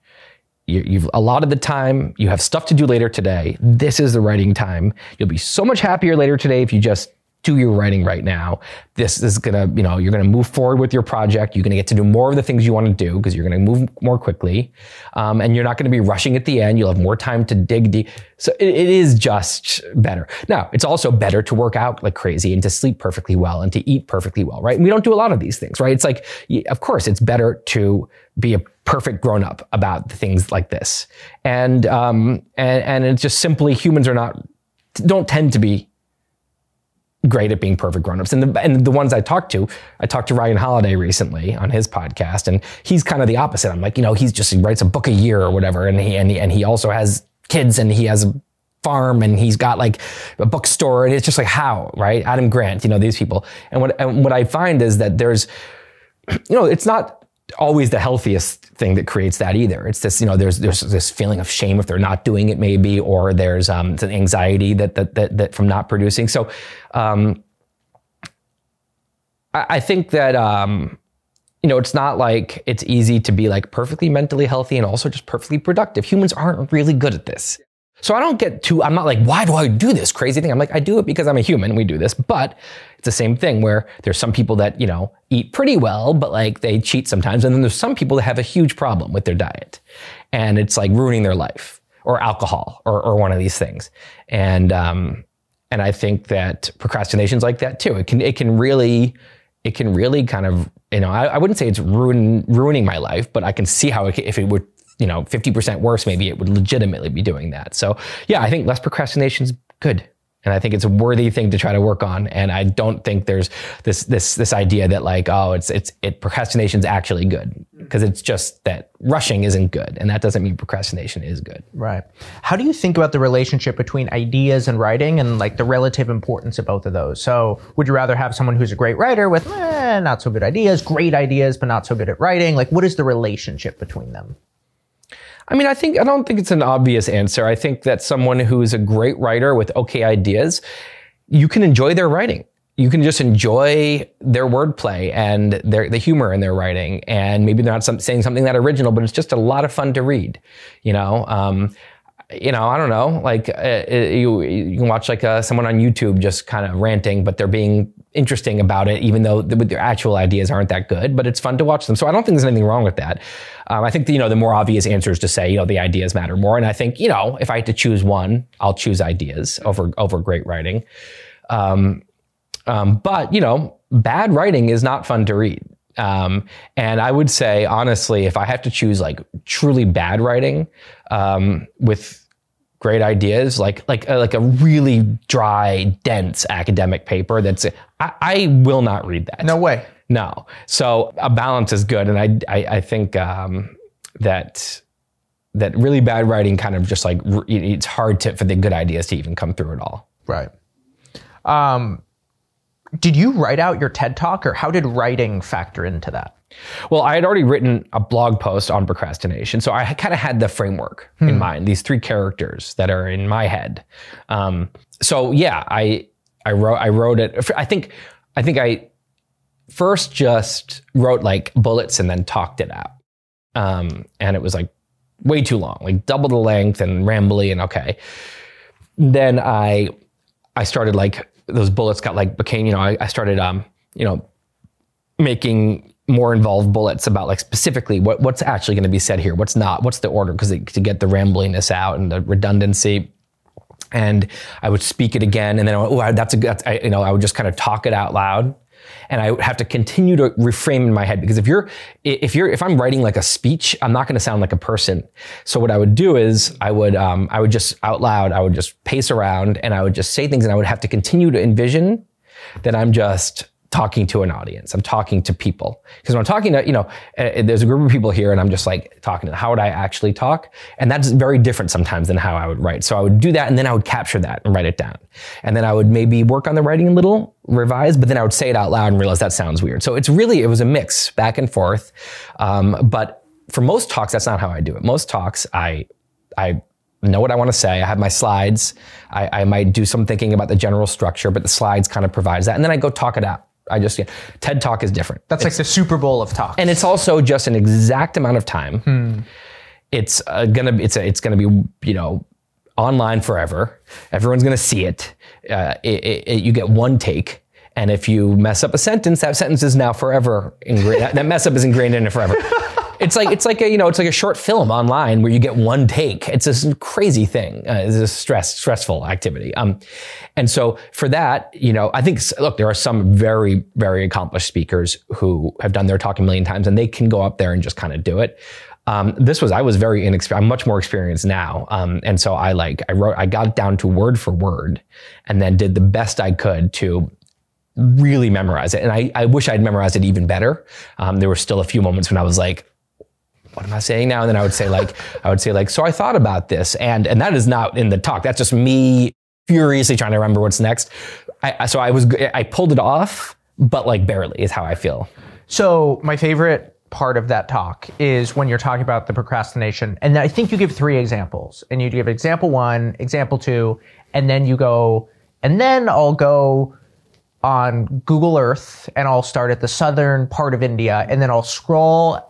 You, you've a lot of the time you have stuff to do later today. This is the writing time. You'll be so much happier later today if you just do your writing right now. This is gonna, you know, you're gonna move forward with your project. You're gonna get to do more of the things you want to do because you're gonna move more quickly, um, and you're not gonna be rushing at the end. You'll have more time to dig deep. So it, it is just better. Now, it's also better to work out like crazy and to sleep perfectly well and to eat perfectly well, right? And we don't do a lot of these things, right? It's like, of course, it's better to be a perfect grown up about things like this, and um, and and it's just simply humans are not don't tend to be great at being perfect grown-ups. And the, and the ones I talked to, I talked to Ryan Holiday recently on his podcast, and he's kind of the opposite. I'm like, you know, he's just, he writes a book a year or whatever. And he, and he, and he also has kids and he has a farm and he's got like a bookstore. And it's just like, how, right? Adam Grant, you know, these people. And what, and what I find is that there's, you know, it's not always the healthiest thing that creates that either. It's this, you know, there's there's this feeling of shame if they're not doing it, maybe, or there's um, an anxiety that that that, that from not producing. So, um, I, I think that um, you know, it's not like it's easy to be like perfectly mentally healthy and also just perfectly productive. Humans aren't really good at this. So I don't get too, I'm not like, why do I do this crazy thing? I'm like, I do it because I'm a human. We do this. But it's the same thing where there's some people that, you know, eat pretty well, but like they cheat sometimes. And then there's some people that have a huge problem with their diet and it's like ruining their life or alcohol or, or one of these things. And, um, and I think that procrastination's like that too. It can, it can really, it can really kind of, you know, I, I wouldn't say it's ruin, ruining my life, but I can see how it, if it would you know 50% worse maybe it would legitimately be doing that. So yeah i think less procrastination is good. And i think it's a worthy thing to try to work on. And i don't think there's this this this idea that like oh it's it's it procrastination's actually good. Because it's just that rushing isn't good. And that doesn't mean procrastination is good. Right. How do you think about the relationship between ideas and writing and like the relative importance of both of those? So would you rather have someone who's a great writer with eh, not so good ideas great ideas but not so good at writing? Like what is the relationship between them I mean, I think I don't think it's an obvious answer. I think that someone who is a great writer with okay ideas, you can enjoy their writing. You can just enjoy their wordplay and their the humor in their writing, and maybe they're not some, saying something that original, but it's just a lot of fun to read. You know, um, you know, I don't know, like uh, uh you you can watch like uh, someone on YouTube just kind of ranting, but they're being interesting about it, even though the, their actual ideas aren't that good. But it's fun to watch them. So I don't think there's anything wrong with that. Um, I think the, you know the more obvious answer is to say you know the ideas matter more. And I think you know if I had to choose one, I'll choose ideas over over great writing. Um, um, but you know, bad writing is not fun to read. Um, and I would say, honestly, if I have to choose like truly bad writing um, with great ideas, like like uh, like a really dry, dense academic paper. That's I, I, will not read that. No way. No. So a balance is good, and I I, I think um, that that really bad writing kind of just like it's hard to for the good ideas to even come through at all. Right. Um, did you write out your TED talk, or how did writing factor into that? Well, I had already written a blog post on procrastination, so I kind of had the framework hmm. in mind. These three characters that are in my head. Um, so yeah, I I wrote I wrote it. I think I think I first just wrote like bullets and then talked it out, um, and it was like way too long, like double the length and rambly and okay. Then I I started like those bullets got like became you know I, I started um you know making more involved bullets about like specifically what, what's actually going to be said here, what's not, what's the order, because to get the rambliness out and the redundancy. And I would speak it again, and then oh, that's a that's, I, you know I would just kind of talk it out loud, and I have to continue to reframe in my head because if you're if you're if I'm writing like a speech, I'm not going to sound like a person. So what I would do is I would um, I would just out loud I would just pace around and I would just say things, and I would have to continue to envision that I'm just talking to an audience. I'm talking to people. Because when I'm talking to, you know, uh, there's a group of people here and I'm just like talking to how would I actually talk? And that's very different sometimes than how I would write. So I would do that and then I would capture that and write it down. And then I would maybe work on the writing a little, revise, but then I would say it out loud and realize that sounds weird. So it's really, it was a mix back and forth. Um, but for most talks, that's not how I do it. Most talks, I, I know what I want to say. I have my slides. I, I, might do some thinking about the general structure, but the slides kind of provides that. And then I go talk it out. I just yeah. TED Talk is different. That's it's, like the Super Bowl of talk, and it's also just an exact amount of time. Hmm. It's uh, gonna be it's a, it's gonna be you know online forever. Everyone's going to see it. Uh, it, it, it. You get one take. And if you mess up a sentence, that sentence is now forever ingrained. that, that mess up is ingrained in it forever. it's like it's like a you know it's like a short film online where you get one take. It's this crazy thing. Uh, it's a stress stressful activity. Um, and so for that, you know, I think look, there are some very very accomplished speakers who have done their talk a million times, and they can go up there and just kind of do it. Um, this was I was very inexperienced. I'm much more experienced now, um, and so I like I wrote I got down to word for word, and then did the best I could to really memorize it. And I, I wish I'd memorized it even better. Um, there were still a few moments when I was like, what am I saying now? And then I would say like, I would say like, so I thought about this, and and that is not in the talk. That's just me furiously trying to remember what's next. I, so I was I pulled it off, but like barely is how I feel. So my favorite part of that talk is when you're talking about the procrastination, and I think you give three examples, and you give example one, example two, and then you go, and then I'll go on Google Earth and I'll start at the southern part of India and then I'll scroll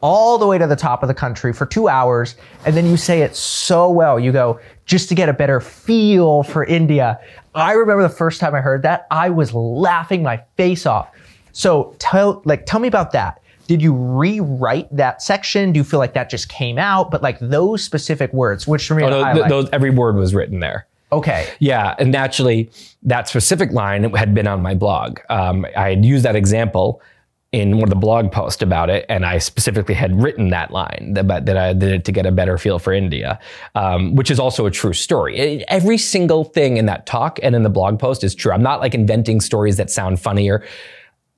all the way to the top of the country for two hours. And then you say it so well. You go, just to get a better feel for India. I remember the first time I heard that, I was laughing my face off. So tell, like, tell me about that. Did you rewrite that section? Do you feel like that just came out? But like those specific words, which for me, oh, no, those, every word was written there. Okay. Yeah, and naturally, that specific line had been on my blog. Um, I had used that example in one of the blog posts about it, and I specifically had written that line that, that I did it to get a better feel for India, um, which is also a true story. Every single thing in that talk and in the blog post is true. I'm not like inventing stories that sound funnier.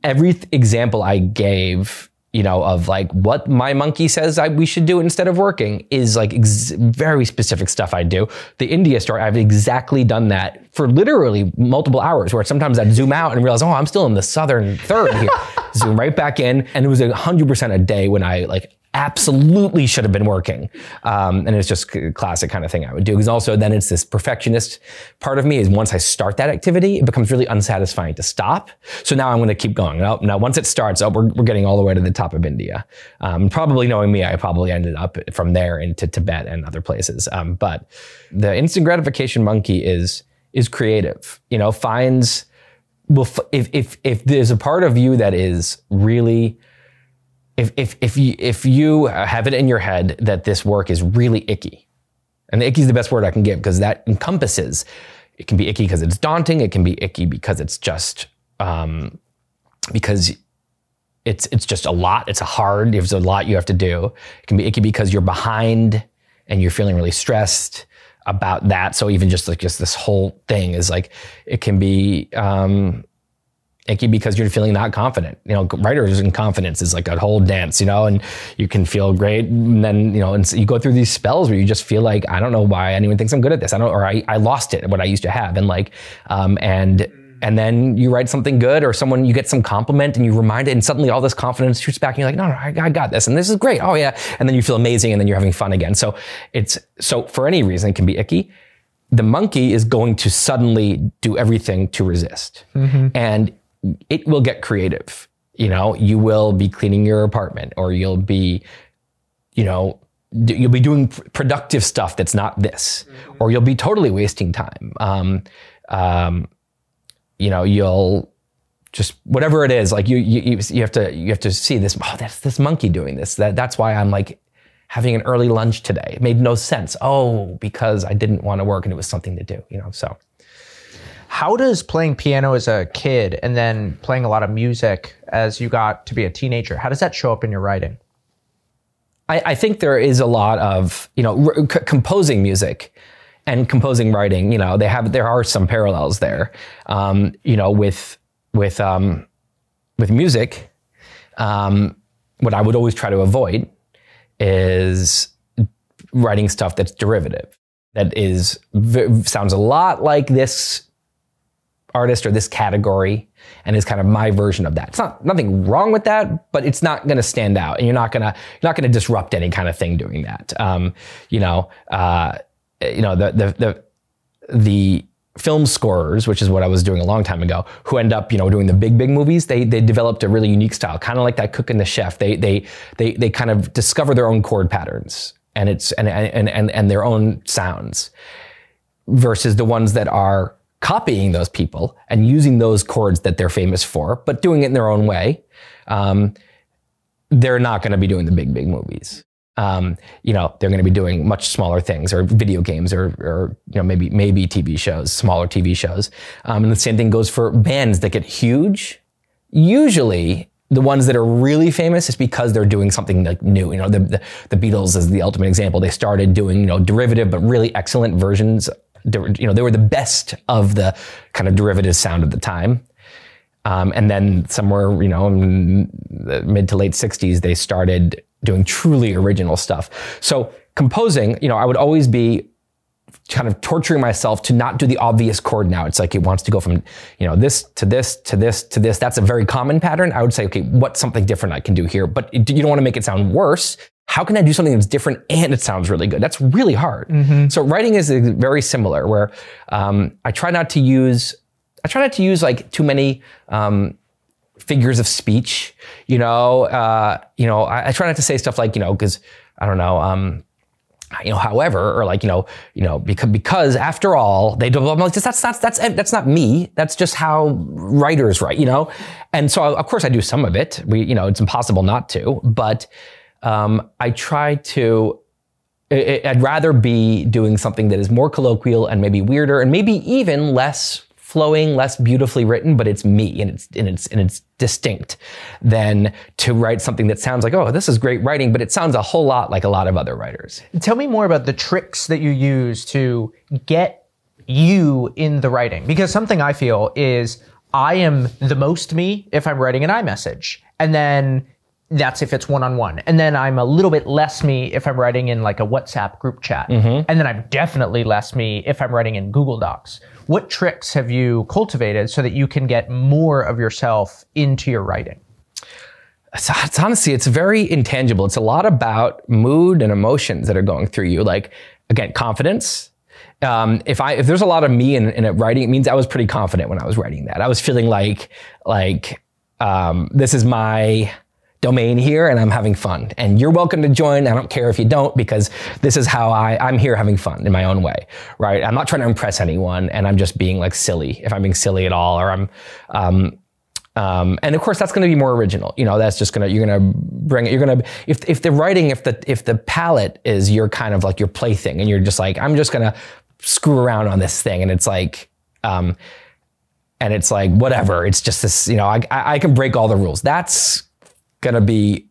Every th- example I gave you know, of like what my monkey says I, we should do instead of working is like ex- very specific stuff I do. The India story, I've exactly done that for literally multiple hours where sometimes I'd zoom out and realize, oh, I'm still in the southern third here. zoom right back in. And it was a hundred percent a day when I like absolutely should have been working. Um, and it's just a classic kind of thing I would do. Because also then it's this perfectionist part of me is once I start that activity, it becomes really unsatisfying to stop. So now I'm going to keep going. Now, now once it starts, oh, we're, we're getting all the way to the top of India. Um, probably knowing me, I probably ended up from there into Tibet and other places. Um, but the instant gratification monkey is, is creative, you know, finds, will, if, if, if there's a part of you that is really, if, if, if, you, if you have it in your head that this work is really icky, and icky is the best word I can give because that encompasses, it can be icky because it's daunting, it can be icky because it's just, um, because it's, it's just a lot, it's a hard, there's a lot you have to do. It can be icky because you're behind and you're feeling really stressed about that. So even just like just this whole thing is like, it can be, um, icky because you're feeling not confident. You know, writers and confidence is like a whole dance, you know, and you can feel great. And then, you know, and so you go through these spells where you just feel like, I don't know why anyone thinks I'm good at this. I don't, or I, I lost it, what I used to have. And like, um, and, and then you write something good or someone, you get some compliment and you remind it and suddenly all this confidence shoots back and you're like, no, no, I, I got this. And this is great. Oh yeah. And then you feel amazing and then you're having fun again. So it's, so for any reason, it can be icky the monkey is going to suddenly do everything to resist. Mm-hmm. And it will get creative. You know, you will be cleaning your apartment or you'll be, you know, you'll be doing productive stuff that's not this, mm-hmm. or you'll be totally wasting time. Um, um, you know, you'll just whatever it is, like you, you, you have to, you have to see this. Oh, that's this monkey doing this. That, that's why I'm like having an early lunch today. It made no sense. Oh, because I didn't want to work and it was something to do, you know, so. How does playing piano as a kid and then playing a lot of music as you got to be a teenager, how does that show up in your writing? I, I think there is a lot of, you know, c- composing music and composing writing, you know, they have, there are some parallels there. Um, you know, with, with, um, with music, um, what I would always try to avoid is writing stuff that's derivative that is sounds a lot like this artist or this category and is kind of my version of that. It's not nothing wrong with that, but it's not going to stand out, and you're not gonna you're not going to disrupt any kind of thing doing that. Um, you know, uh, you know the the the the film scorers, which is what I was doing a long time ago, who end up, you know, doing the big, big movies, they they developed a really unique style, kind of like that cook and the chef. They they they they kind of discover their own chord patterns and it's and and and and their own sounds. versus the ones that are copying those people and using those chords that they're famous for, but doing it in their own way, um, they're not going to be doing the big, big movies. Um, you know, they're going to be doing much smaller things, or video games, or, or you know, maybe maybe TV shows, smaller TV shows. Um, and the same thing goes for bands that get huge. Usually, the ones that are really famous is because they're doing something like new. You know, the, the, the Beatles is the ultimate example. They started doing you know derivative but really excellent versions. You know, they were the best of the kind of derivative sound of the time. Um, and then somewhere, you know, in the mid to late 60s, they started doing truly original stuff. So composing, you know, I would always be kind of torturing myself to not do the obvious chord now. It's like it wants to go from, you know, this to this to this to this. That's a very common pattern. I would say, okay, what's something different I can do here? But you don't want to make it sound worse. How can I do something that's different and it sounds really good? That's really hard. Mm-hmm. So writing is very similar where um, I try not to use, I try not to use like too many, um, figures of speech. You know, uh, you know, I, I, try not to say stuff like, you know, because I don't know, um, you know, however, or like, you know, you know, because because after all, they do. I'm like, that's that's that's that's not me. That's just how writers write, you know. And so, of course, I do some of it. We, you know, it's impossible not to. But um, I try to. I'd rather be doing something that is more colloquial and maybe weirder and maybe even less flowing, less beautifully written, but it's me and it's and it's and it's distinct than to write something that sounds like, oh, this is great writing, but it sounds a whole lot like a lot of other writers. Tell me more about the tricks that you use to get you in the writing. Because something I feel is I am the most me if I'm writing an iMessage. And then that's if it's one on one. And then I'm a little bit less me if I'm writing in like a WhatsApp group chat. Mm-hmm. And then I'm definitely less me if I'm writing in Google Docs. What tricks have you cultivated so that you can get more of yourself into your writing? It's, it's honestly, it's very intangible. It's a lot about mood and emotions that are going through you. Like, again, confidence, um, if I if there's a lot of me in, in it writing, it means I was pretty confident when I was writing that. I was feeling like like um, this is my domain here and I'm having fun. And you're welcome to join. I don't care if you don't because this is how I, I'm here having fun in my own way, right? I'm not trying to impress anyone and I'm just being like silly if I'm being silly at all or I'm, um, um, and of course, that's going to be more original. You know, that's just gonna you're gonna bring it. You're gonna if if the writing if the if the palette is your kind of like your plaything, and you're just like I'm just gonna screw around on this thing, and it's like, um, and it's like whatever. It's just this. You know, I I can break all the rules. That's going to be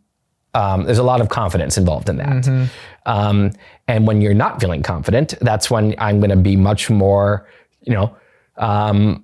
um, there's a lot of confidence involved in that. Mm-hmm. Um, and when you're not feeling confident, that's when I'm going to be much more, you know, um,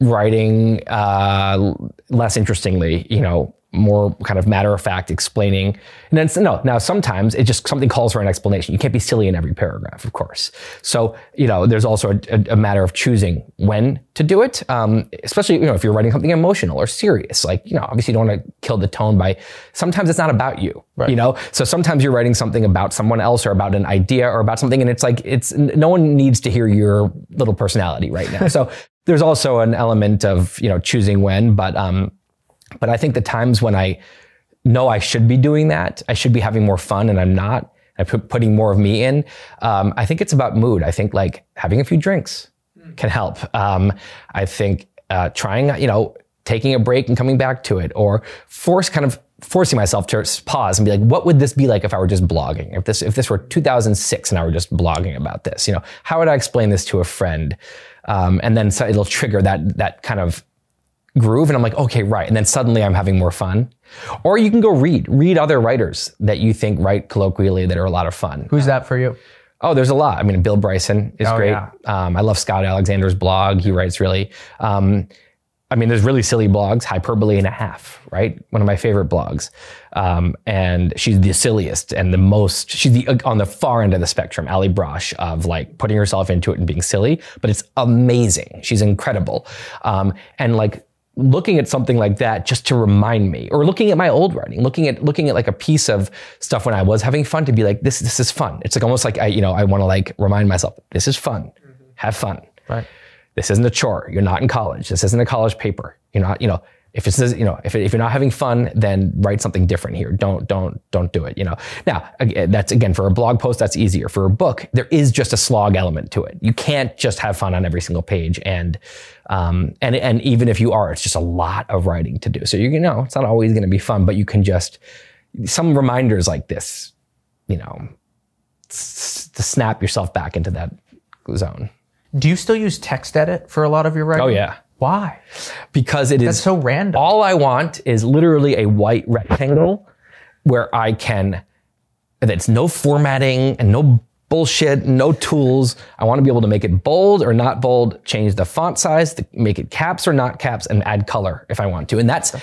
writing uh, less interestingly, you know, more kind of matter of fact explaining. And then no, now sometimes it just something calls for an explanation. You can't be silly in every paragraph, of course. So you know, there's also a, a, matter of choosing when to do it. Um, especially you know if you're writing something emotional or serious, like you know, obviously you don't want to kill the tone by. Sometimes it's not about you, right. you know. So sometimes you're writing something about someone else or about an idea or about something, and it's like it's no one needs to hear your little personality right now. so there's also an element of you know choosing when, but um, but I think the times when I know I should be doing that, I should be having more fun and I'm not, I'm putting more of me in. Um, I think it's about mood. I think like having a few drinks can help. Um, I think uh, trying, you know, taking a break and coming back to it or force kind of forcing myself to pause and be like, what would this be like if I were just blogging? If this, if this were 2006 and I were just blogging about this, you know, how would I explain this to a friend? Um, and then so it'll trigger that, that kind of groove and I'm like, okay, right. And then suddenly I'm having more fun. Or you can go read, read other writers that you think write colloquially that are a lot of fun. Who's that for you? Oh, there's a lot. I mean, Bill Bryson is oh, great. Yeah. Um, I love Scott Alexander's blog. He writes really, um, I mean, there's really silly blogs, hyperbole and a half, right? One of my favorite blogs. Um, and she's the silliest and the most, she's the, on the far end of the spectrum, Allie Brosh of like putting herself into it and being silly, but it's amazing. She's incredible. Um, and like looking at something like that just to remind me or looking at my old writing looking at looking at like a piece of stuff when i was having fun to be like this this is fun. It's like almost like i you know i want to like remind myself this is fun. Mm-hmm. have fun. Right. This isn't a chore. You're not in college. This isn't a college paper. You're not you know If it says, you know, if, if you're not having fun, then write something different here. Don't, don't, don't do it. You know. Now, again, that's again for a blog post, that's easier. For a book, there is just a slog element to it. You can't just have fun on every single page, and um, and and even if you are, it's just a lot of writing to do. So you know, it's not always going to be fun, but you can just some reminders like this, you know, s- to snap yourself back into that zone. Do you still use TextEdit for a lot of your writing? Oh yeah, Why? because it is That's so random. all I want is literally a white rectangle where I can, that's no formatting and no bullshit, no tools. I want to be able to make it bold or not bold, change the font size, make it caps or not caps, and add color if I want to. And that's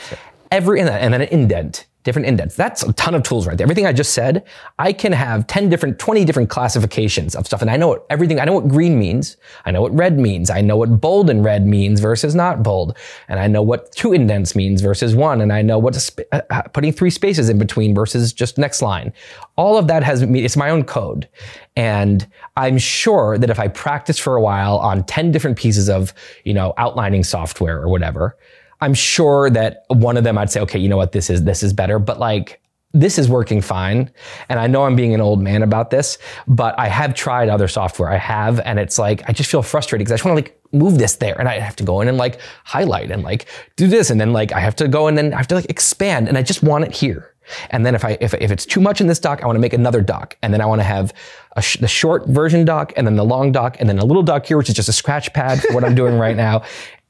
every, and then an indent. Different indents. That's a ton of tools right there. Everything I just said, I can have 10 different, 20 different classifications of stuff. And I know what everything, I know what green means. I know what red means. I know what bold and red means versus not bold. And I know what two indents means versus one. And I know what sp- uh, uh, putting three spaces in between versus just next line. All of that has it's my own code. And I'm sure that if I practice for a while on 10 different pieces of, you know, outlining software or whatever, I'm sure that one of them I'd say, okay, you know what, this is this is better. But like this is working fine. And I know I'm being an old man about this, but I have tried other software. I have, and it's like I just feel frustrated because I just want to like move this there. And I have to go in and like highlight and like do this. And then like I have to go and then I have to like expand and I just want it here. And then if I if, if it's too much in this doc, I want to make another doc, and then I want to have a sh- the short version doc, and then the long doc, and then a little doc here, which is just a scratch pad for what I'm doing right now,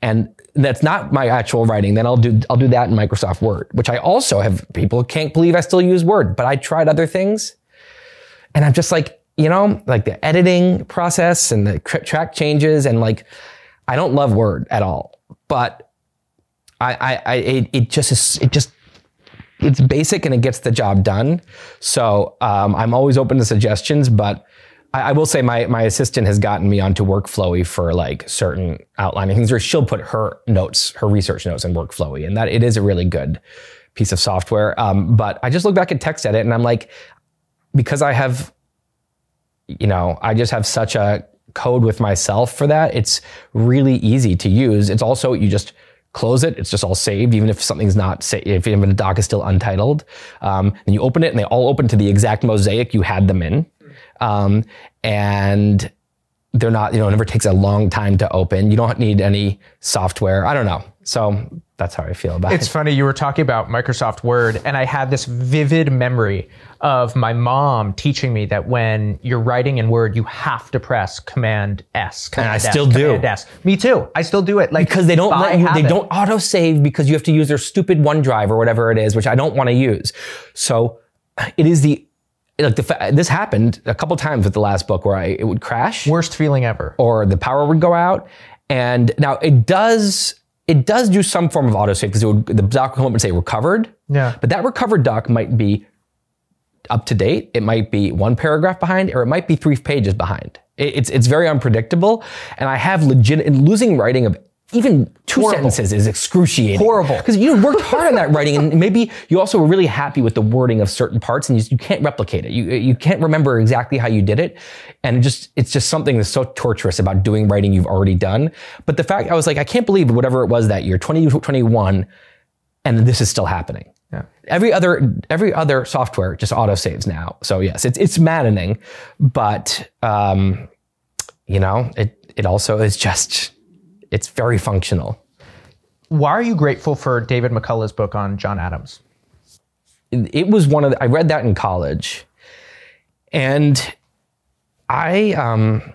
and that's not my actual writing. Then I'll do I'll do that in Microsoft Word, which I also have. People can't believe I still use Word, but I tried other things, and I'm just like you know like the editing process and the track changes, and like I don't love Word at all, but I I, I it, it just is it just it's basic and it gets the job done. So um, I'm always open to suggestions, but I, I will say my my assistant has gotten me onto Workflowy for like certain outlining things, where she'll put her notes, her research notes in Workflowy, and that it is a really good piece of software. Um, but I just look back at TextEdit and I'm like, because I have, you know, I just have such a code with myself for that. It's really easy to use. It's also you just close it. It's just all saved, even if something's not sa- if even the doc is still untitled. Um, and you open it, and they all open to the exact mosaic you had them in, um, and they're not. You know, it never takes a long time to open. You don't need any software. I don't know. So that's how I feel about It's it. It's funny you were talking about Microsoft Word, and I had this vivid memory of my mom teaching me that when you're writing in Word, you have to press Command S. Command I S, still do. Command S. Me too. I still do it. Like because they don't let you, they don't auto save because you have to use their stupid OneDrive or whatever it is, which I don't want to use. So it is the like the fa- this happened a couple times with the last book where I it would crash Worst feeling ever. or the power would go out. And now it does it does do some form of autosave because it would the doc would come up and say recovered. Yeah. But that recovered doc might be up to date. It might be one paragraph behind, or it might be three pages behind. It- It's it's very unpredictable, and I have legit losing writing of even two Horrible. sentences is excruciating. Horrible. because you worked hard on that writing, and maybe you also were really happy with the wording of certain parts, and you, you can't replicate it. You you can't remember exactly how you did it, and it just it's just something that's so torturous about doing writing you've already done. But the fact I was like, I can't believe whatever it was that year, 2021, and this is still happening. Yeah. Every other every other software just auto saves now. So yes, it's it's maddening, but um, you know it it also is just it's very functional. Why are you grateful for David McCullough's book on John Adams? It, was one of the, I read that in college, and I um,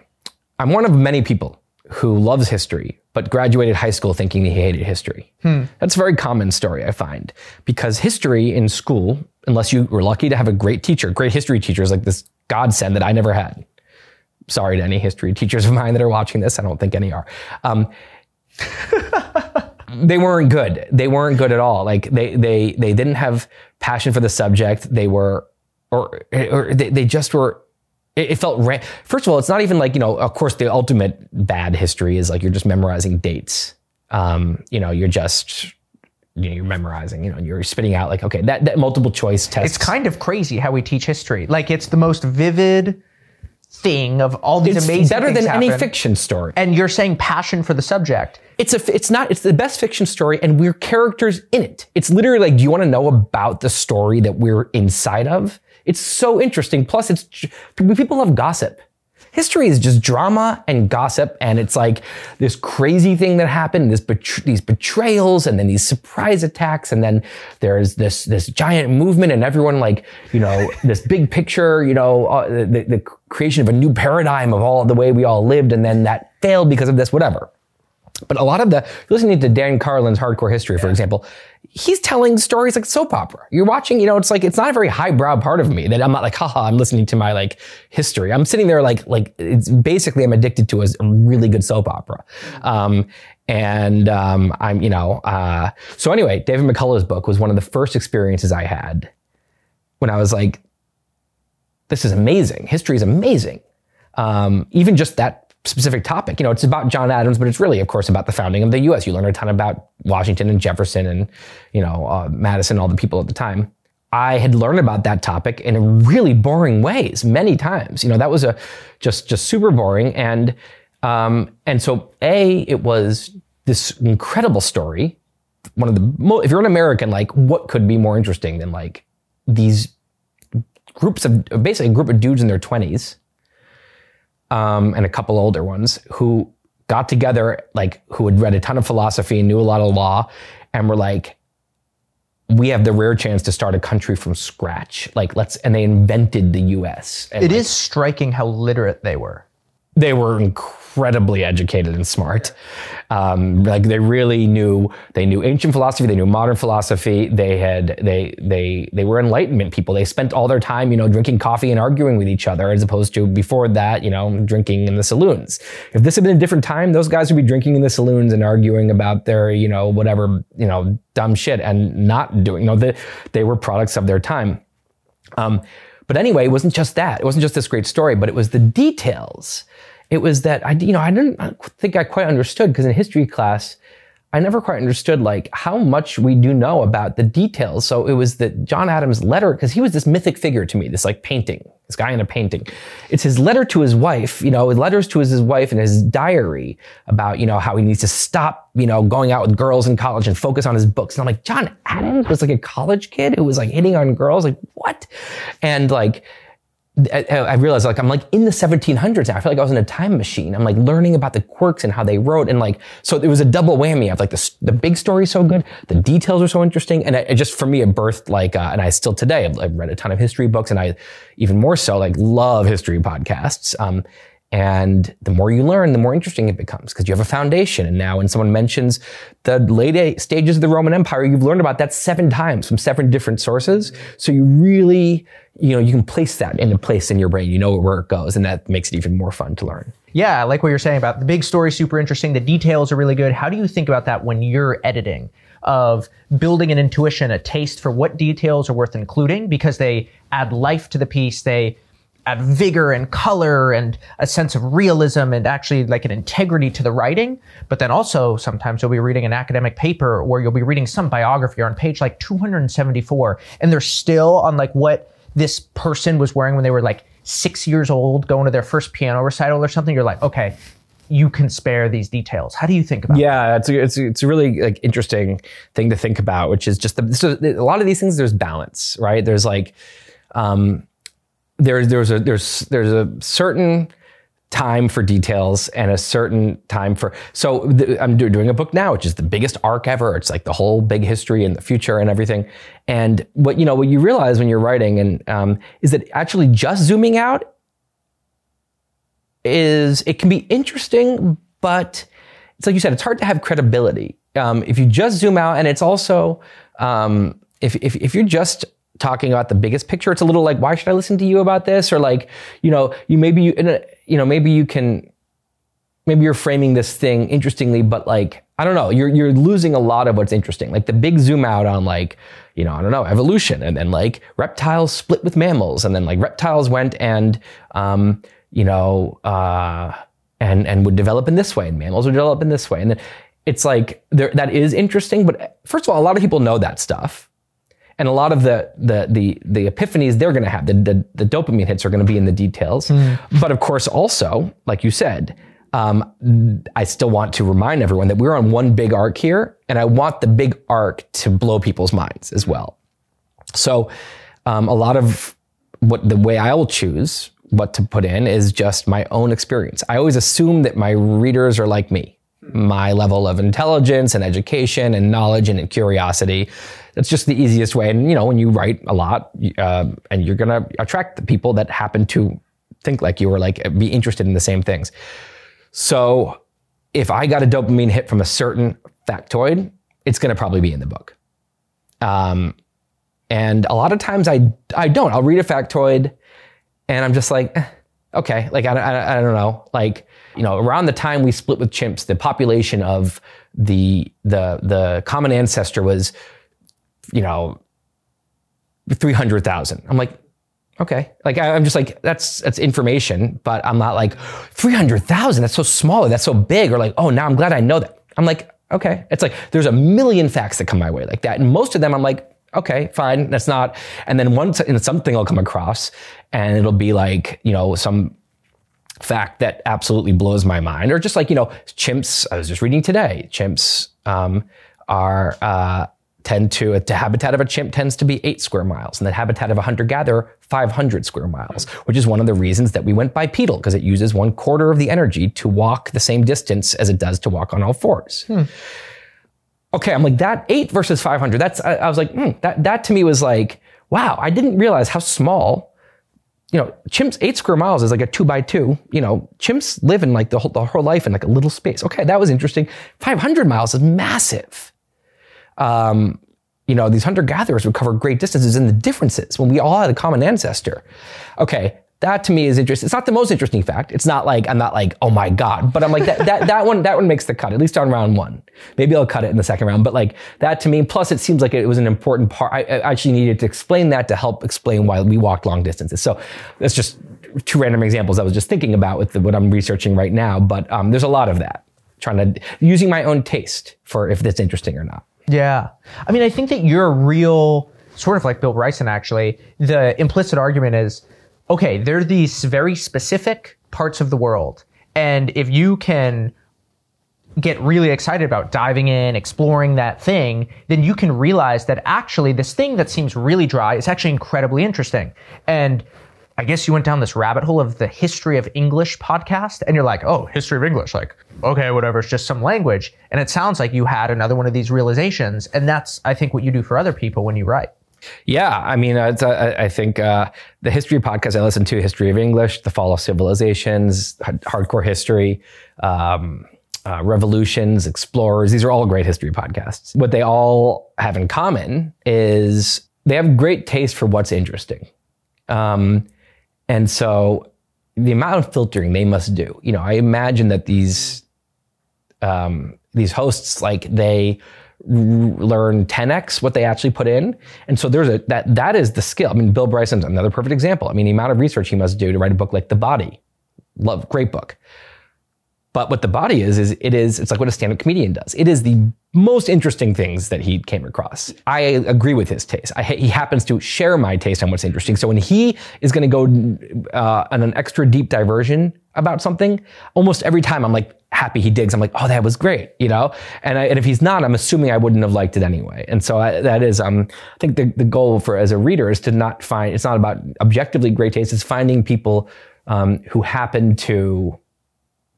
I'm one of many people who loves history but graduated high school thinking he hated history. That's a very common story I find because history in school, unless you were lucky to have a great teacher, great history teachers like this godsend that I never had. Sorry to any history teachers of mine that are watching this. I don't think any are. Um, they weren't good. They weren't good at all. Like they they they didn't have passion for the subject. They were or or they, they just were it, it felt ra- first of all it's not even like you know of course the ultimate bad history is like you're just memorizing dates um you know you're just you know, you're memorizing you know you're spitting out like okay that, that multiple choice test It's kind of crazy how we teach history. Like it's the most vivid, thing of all these amazing. It's amazing better than any fiction story. And you're saying passion for the subject. it's a it's not it's the best fiction story and we're characters in it it's literally like do you want to know about the story that we're inside of it's so interesting plus it's people love gossip history is just drama and gossip and it's like this crazy thing that happened this betr- these betrayals and then these surprise attacks and then there's this this giant movement and everyone like you know this big picture you know uh, the, the creation of a new paradigm of all the way we all lived and then that failed because of this whatever but a lot of the listening to Dan Carlin's Hardcore History, for example, he's telling stories like soap opera. You're watching, you know, it's like it's not a very highbrow part of me that I'm not like, haha, I'm listening to my like history. I'm sitting there like like it's basically I'm addicted to a, a really good soap opera. Um, and um, I'm, you know, uh, so anyway, David McCullough's book was one of the first experiences I had when I was like, this is amazing. History is amazing. Um, even just that specific topic. You know, it's about John Adams, but it's really, of course, about the founding of the U.S. You learn a ton about Washington and Jefferson and, you know, uh, Madison, all the people at the time. I had learned about that topic in really boring ways many times. You know, that was a just just super boring, and um, and so a it was this incredible story. One of the mo- if you're an American, like what could be more interesting than like these groups of basically a group of dudes in their twenties um, and a couple older ones who got together, like who had read a ton of philosophy and knew a lot of law, and were like, "We have the rare chance to start a country from scratch. Like, let's." And they invented the U.S. It like, is striking how literate they were. they were incredibly educated and smart. Um, like they really knew they knew ancient philosophy, they knew modern philosophy. They had they they they were enlightenment people. They spent all their time, you know, drinking coffee and arguing with each other, as opposed to before that, you know, drinking in the saloons. If this had been a different time, those guys would be drinking in the saloons and arguing about their, you know, whatever, you know, dumb shit and not doing. You know, they they were products of their time. Um, but anyway, it wasn't just that. It wasn't just this great story, but it was the details. It was that I, you know, I didn't think I quite understood because in history class, I never quite understood like how much we do know about the details. So it was that John Adams' letter, because he was this mythic figure to me, this like painting, this guy in a painting. It's his letter to his wife, you know, letters to his, his wife and his diary about, you know, how he needs to stop, you know, going out with girls in college and focus on his books. And I'm like, John Adams was like a college kid who was like hitting on girls. Like, what? And like, I, realized like I'm like in the 1700s now. I feel like I was in a time machine. I'm like learning about the quirks and how they wrote, and like so it was a double whammy of like the the big story so good, the details are so interesting, and it, just for me it birthed like, uh, and I still today I've read a ton of history books, and I even more so like love history podcasts. Um, and the more you learn, the more interesting it becomes because you have a foundation. And now, when someone mentions the late stages of the Roman Empire, you've learned about that seven times from seven different sources. So you really, you know, you can place that in a place in your brain. You know where it goes, and that makes it even more fun to learn. Yeah, I like what you're saying about the big story, super interesting. The details are really good. How do you think about that when you're editing? Of building an intuition, a taste for what details are worth including because they add life to the piece. They add vigor and color and a sense of realism and actually like an integrity to the writing. But then also sometimes you'll be reading an academic paper or you'll be reading some biography on page like 274 and they're still on like what this person was wearing when they were like six years old going to their first piano recital or something. You're like, okay, you can spare these details. How do you think about Yeah, it's a, it's it's a really like interesting thing to think about, which is just the, so a lot of these things. There's balance, right? There's like, um, there's there's a there's there's a certain time for details and a certain time for so th- i'm do, doing a book now which is the biggest arc ever. It's like the whole big history and the future and everything. And what you know what you realize when you're writing and um, is that actually just zooming out is it can be interesting but it's like you said it's hard to have credibility. Um, if you just zoom out and it's also um, if, if, if you're just talking about the biggest picture it's a little like why should i listen to you about this? Or like you know you maybe you you know maybe you can maybe you're framing this thing interestingly but like i don't know you're you're losing a lot of what's interesting. Like the big zoom out on like you know i don't know evolution and then like reptiles split with mammals and then like reptiles went and um you know uh and and would develop in this way and mammals would develop in this way. And then it's like there that is interesting but first of all a lot of people know that stuff And a lot of the the the, the epiphanies they're going to have, the, the, the dopamine hits are going to be in the details. But of course, also, like you said, um, I still want to remind everyone that we're on one big arc here, and I want the big arc to blow people's minds as well. So, um, a lot of what the way I will choose what to put in is just my own experience. I always assume that my readers are like me, my level of intelligence and education and knowledge and curiosity. That's just the easiest way. And you know, when you write a lot, uh, and you're gonna attract the people that happen to think like you or like be interested in the same things. So, if I got a dopamine hit from a certain factoid, it's gonna probably be in the book. Um, and a lot of times I I don't. I'll read a factoid and I'm just like, eh, okay, like I, I, I don't know, like you know, around the time we split with chimps, the population of the the the common ancestor was, you know, three hundred thousand. I'm like, okay, like I, I'm just like that's that's information, but I'm not like three hundred thousand. That's so small. That's so big. Or like, oh, now I'm glad I know that. I'm like, okay, it's like there's a million facts that come my way like that, and most of them I'm like, okay, fine, that's not. And then once in something I'll come across, and it'll be like, you know, some fact that absolutely blows my mind, or just like, you know, chimps. I was just reading today. Chimps um, are uh, tend to the habitat of a chimp tends to be eight square miles, and the habitat of a hunter gatherer 500 square miles, which is one of the reasons that we went bipedal because it uses one quarter of the energy to walk the same distance as it does to walk on all fours okay, I'm like that eight versus 500. That's I, I was like hmm, that that to me was like wow. I didn't realize how small. You know, chimps eight square miles is like a two by two. You know, chimps live in like the whole, the whole life in like a little space. Okay, that was interesting. 500 miles is massive. Um, you know, these hunter gatherers would cover great distances and the differences when we all had a common ancestor. Okay, that to me is interesting. It's not the most interesting fact. It's not like I'm not like, oh my god, but I'm like that that that one that one makes the cut at least on round one. Maybe I'll cut it in the second round, but like that to me. Plus, it seems like it was an important part. I, I actually needed to explain that to help explain why we walked long distances. So that's just two random examples I was just thinking about with the, what I'm researching right now. But um, there's a lot of that. Trying to using my own taste for if that's interesting or not. Yeah. I mean, I think that you're a real, sort of like Bill Bryson, actually. The implicit argument is okay, there are these very specific parts of the world. And if you can get really excited about diving in, exploring that thing, then you can realize that actually this thing that seems really dry is actually incredibly interesting. And I guess you went down this rabbit hole of the history of English podcast, and you're like, oh, history of English, like, okay, whatever, it's just some language. And it sounds like you had another one of these realizations. And that's, I think, what you do for other people when you write. Yeah, I mean, uh, I think uh, the history podcast I listen to, History of English, The Fall of Civilizations, Hardcore History, um, uh, Revolutions, Explorers. These are all great history podcasts. What they all have in common is they have great taste for what's interesting. Um, and so the amount of filtering they must do, you know, I imagine that these um, these hosts like they learn 10x what they actually put in. And so there's a that that is the skill. I mean, Bill Bryson's another perfect example. I mean, the amount of research he must do to write a book like The Body. Love, great book. But what the body is, is it is, it's like what a stand-up comedian does. It is the most interesting things that he came across. I agree with his taste. I, he happens to share my taste on what's interesting. So when he is going to go uh, on an extra deep diversion about something, almost every time I'm like happy he digs. I'm like, oh, that was great, you know. And, I, and if he's not, I'm assuming I wouldn't have liked it anyway. And so I, that is, um, I think the, the goal for as a reader is to not find. It's not about objectively great taste. It's finding people um, who happen to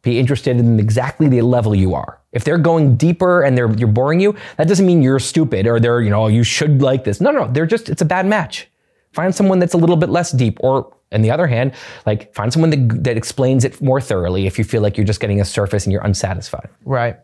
be interested in exactly the level you are. If they're going deeper and they're you're boring you, that doesn't mean you're stupid or they're, you know, you should like this. No, no, they're just it's a bad match. Find someone that's a little bit less deep or on the other hand, like find someone that, that explains it more thoroughly if you feel like you're just getting a surface and you're unsatisfied. Right.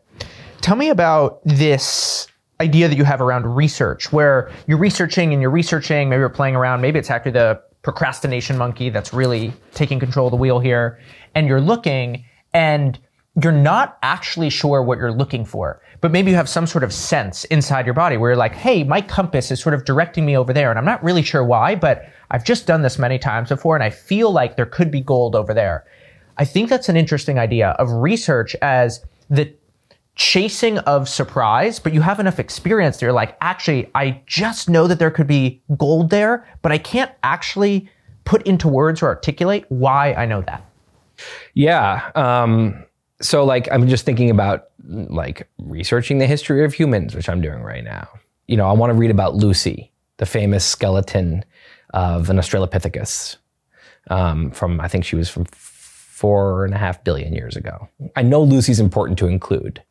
Tell me about this idea that you have around research where you're researching and you're researching, maybe you're playing around, maybe it's actually the procrastination monkey that's really taking control of the wheel here and you're looking and you're not actually sure what you're looking for, but maybe you have some sort of sense inside your body where you're like, hey, my compass is sort of directing me over there, and I'm not really sure why, but I've just done this many times before, and I feel like there could be gold over there. I think that's an interesting idea of research as the chasing of surprise, but you have enough experience that you're like, actually, I just know that there could be gold there, but I can't actually put into words or articulate why I know that. Yeah. Um, so like I'm just thinking about like researching the history of humans, which I'm doing right now. You know, I want to read about Lucy, the famous skeleton of an Australopithecus um, from I think she was from four and a half billion years ago. I know Lucy's important to include,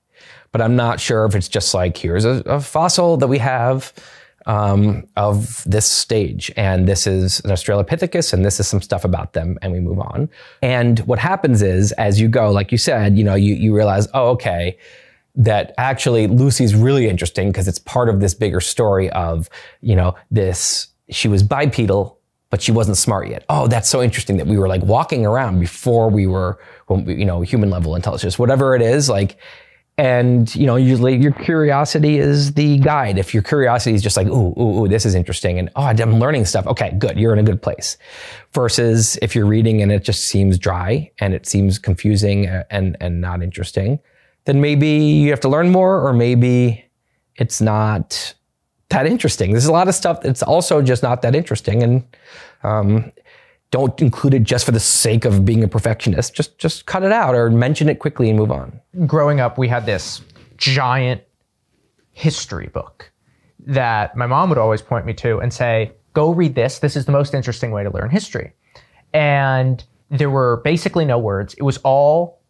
but I'm not sure if it's just like here's a, a fossil that we have um, of this stage. And this is an Australopithecus, and this is some stuff about them, and we move on. And what happens is, as you go, like you said, you know, you, you realize, oh, okay, that actually Lucy's really interesting because it's part of this bigger story of, you know, this, she was bipedal, but she wasn't smart yet. Oh, that's so interesting that we were like walking around before we were, you know, human level intelligence, whatever it is, like, and you know, usually your curiosity is the guide. If your curiosity is just like, ooh, ooh, ooh, this is interesting, and oh, I'm learning stuff. Okay, good, you're in a good place. Versus if you're reading and it just seems dry and it seems confusing and and not interesting, then maybe you have to learn more, or maybe it's not that interesting. There's a lot of stuff that's also just not that interesting, and um, don't include it just for the sake of being a perfectionist. Just just cut it out or mention it quickly and move on. Growing up, we had this giant history book that my mom would always point me to and say, "Go read this. This is the most interesting way to learn history." And there were basically no words. It was all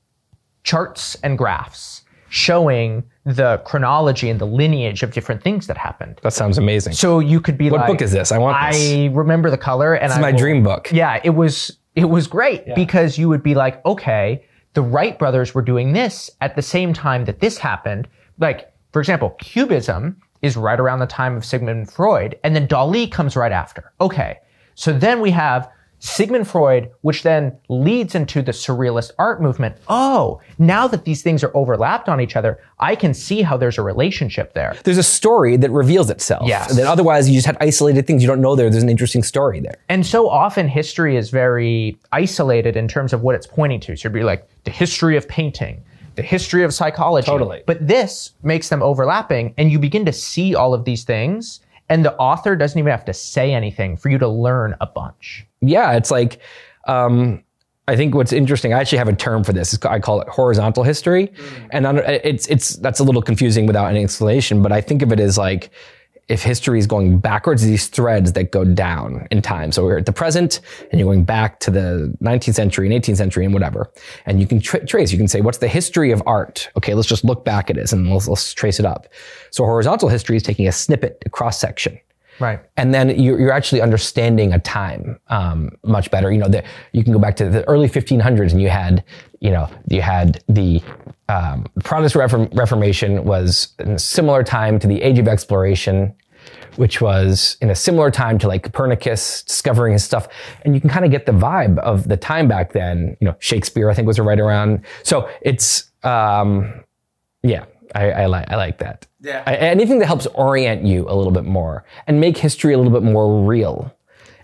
charts and graphs showing the chronology and the lineage of different things that happened. That sounds amazing. So you could be like, what like, book is this? I want this. I remember the color, and This I my will- dream book. Yeah, it was it was great because you would be like, okay, the Wright brothers were doing this at the same time that this happened. Like, for example, Cubism is right around the time of Sigmund Freud, and then Dali comes right after. Okay, so then we have Sigmund Freud, which then leads into the surrealist art movement. Oh, now that these things are overlapped on each other, I can see how there's a relationship there. There's a story that reveals itself. Yes. That otherwise you just had isolated things you don't know there. There's an interesting story there. And so often history is very isolated in terms of what it's pointing to. So you'd be like the history of painting, the history of psychology. Totally. But this makes them overlapping and you begin to see all of these things and the author doesn't even have to say anything for you to learn a bunch. yeah, it's like, um, I think what's interesting. I actually have a term for this. I call it horizontal history, and I don't- it's it's that's a little confusing without any explanation. But I think of it as like if history is going backwards, these threads that go down in time. So we're at the present, and you're going back to the 19th century and 18th century and whatever. And you can tra- trace. You can say, what's the history of art? Okay, let's just look back at it and let's, let's trace it up. So horizontal history is taking a snippet, a cross section Right. and then you're, you're actually understanding a time um, much better. You know, the, you can go back to the early 1500s, and you had, you know, you had the um, Protestant Reform- Reformation was in a similar time to the Age of Exploration, which was in a similar time to like Copernicus discovering his stuff, and you can kind of get the vibe of the time back then. You know, Shakespeare, I think, was right around. So it's, um, yeah, I, I like I like that. Yeah. I- anything that helps orient you a little bit more and make history a little bit more real.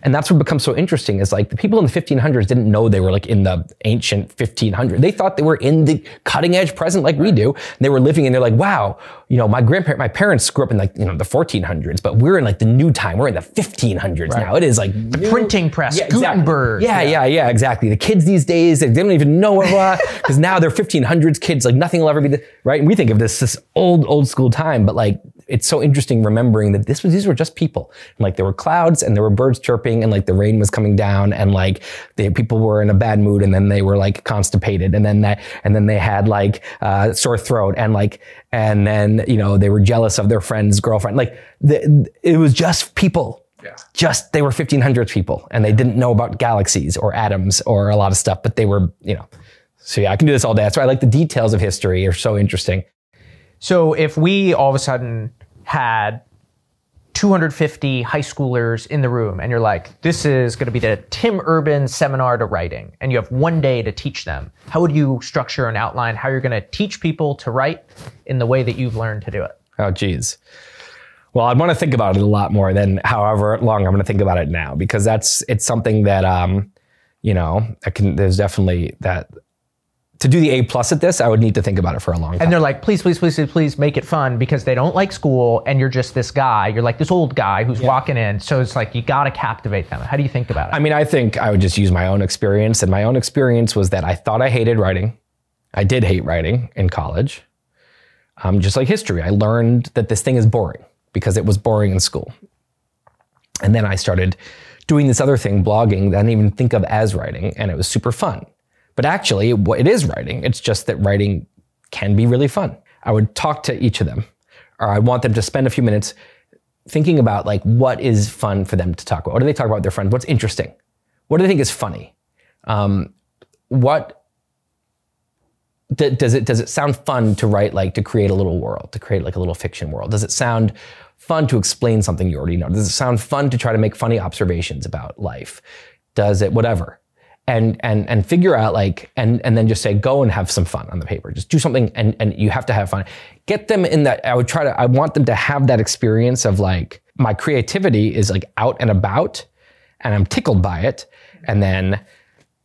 And that's what becomes so interesting is like the people in the 1500s didn't know they were like in the ancient 1500s. They thought they were in the cutting edge present like we do. And they were living and they're like, wow, you know, my grandparent, my parents grew up in like, you know, the 1400s, but we're in like the new time. We're in the 1500s now. It is like the Printing press, exactly. Gutenberg. Yeah, yeah, yeah, exactly. The kids these days, they don't even know what, because now they're 1500s kids. Like nothing will ever be the, right. And we think of this this old old school time, but like it's so interesting remembering that this was these were just people. And like there were clouds and there were birds chirping and like the rain was coming down and like the people were in a bad mood and then they were like constipated and then that and then they had like uh, sore throat and like and then you know they were jealous of their friend's girlfriend. Like the, it was just people Yeah. just they were 1500s people and they didn't know about galaxies or atoms or a lot of stuff but they were you know so yeah i can do this all day that's why i like the details of history are so interesting So if we all of a sudden had 250 high schoolers in the room and you're like, this is going to be the Tim Urban seminar to writing, and you have one day to teach them, how would you structure and outline? How you're going to teach people to write in the way that you've learned to do it? oh geez. Well i'd want to think about it a lot more than however long i'm going to think about it now because that's it's something that um you know i can there's definitely that to do the A plus at this, I would need to think about it for a long time. And they're like, please, please, please, please, please make it fun because they don't like school and you're just this guy. You're like this old guy who's walking in. So it's like you got to captivate them. How do you think about it? I mean, I think I would just use my own experience. And my own experience was that I thought I hated writing. I did hate writing in college. Um, just like history, I learned that this thing is boring because it was boring in school. And then I started doing this other thing, blogging, that I didn't even think of as writing, and it was super fun. But actually, it is writing. It's just that writing can be really fun. I would talk to each of them, or I want them to spend a few minutes thinking about like what is fun for them to talk about. What do they talk about with their friends? What's interesting? What do they think is funny? Um, what does it does it sound fun to write like to create a little world, to create like a little fiction world? Does it sound fun to explain something you already know? Does it sound fun to try to make funny observations about life? Does it whatever? And and and figure out like and and then just say go and have some fun on the paper. Just do something and and you have to have fun. Get them in that i would try to i want them to have that experience of like my creativity is like out and about and i'm tickled by it and then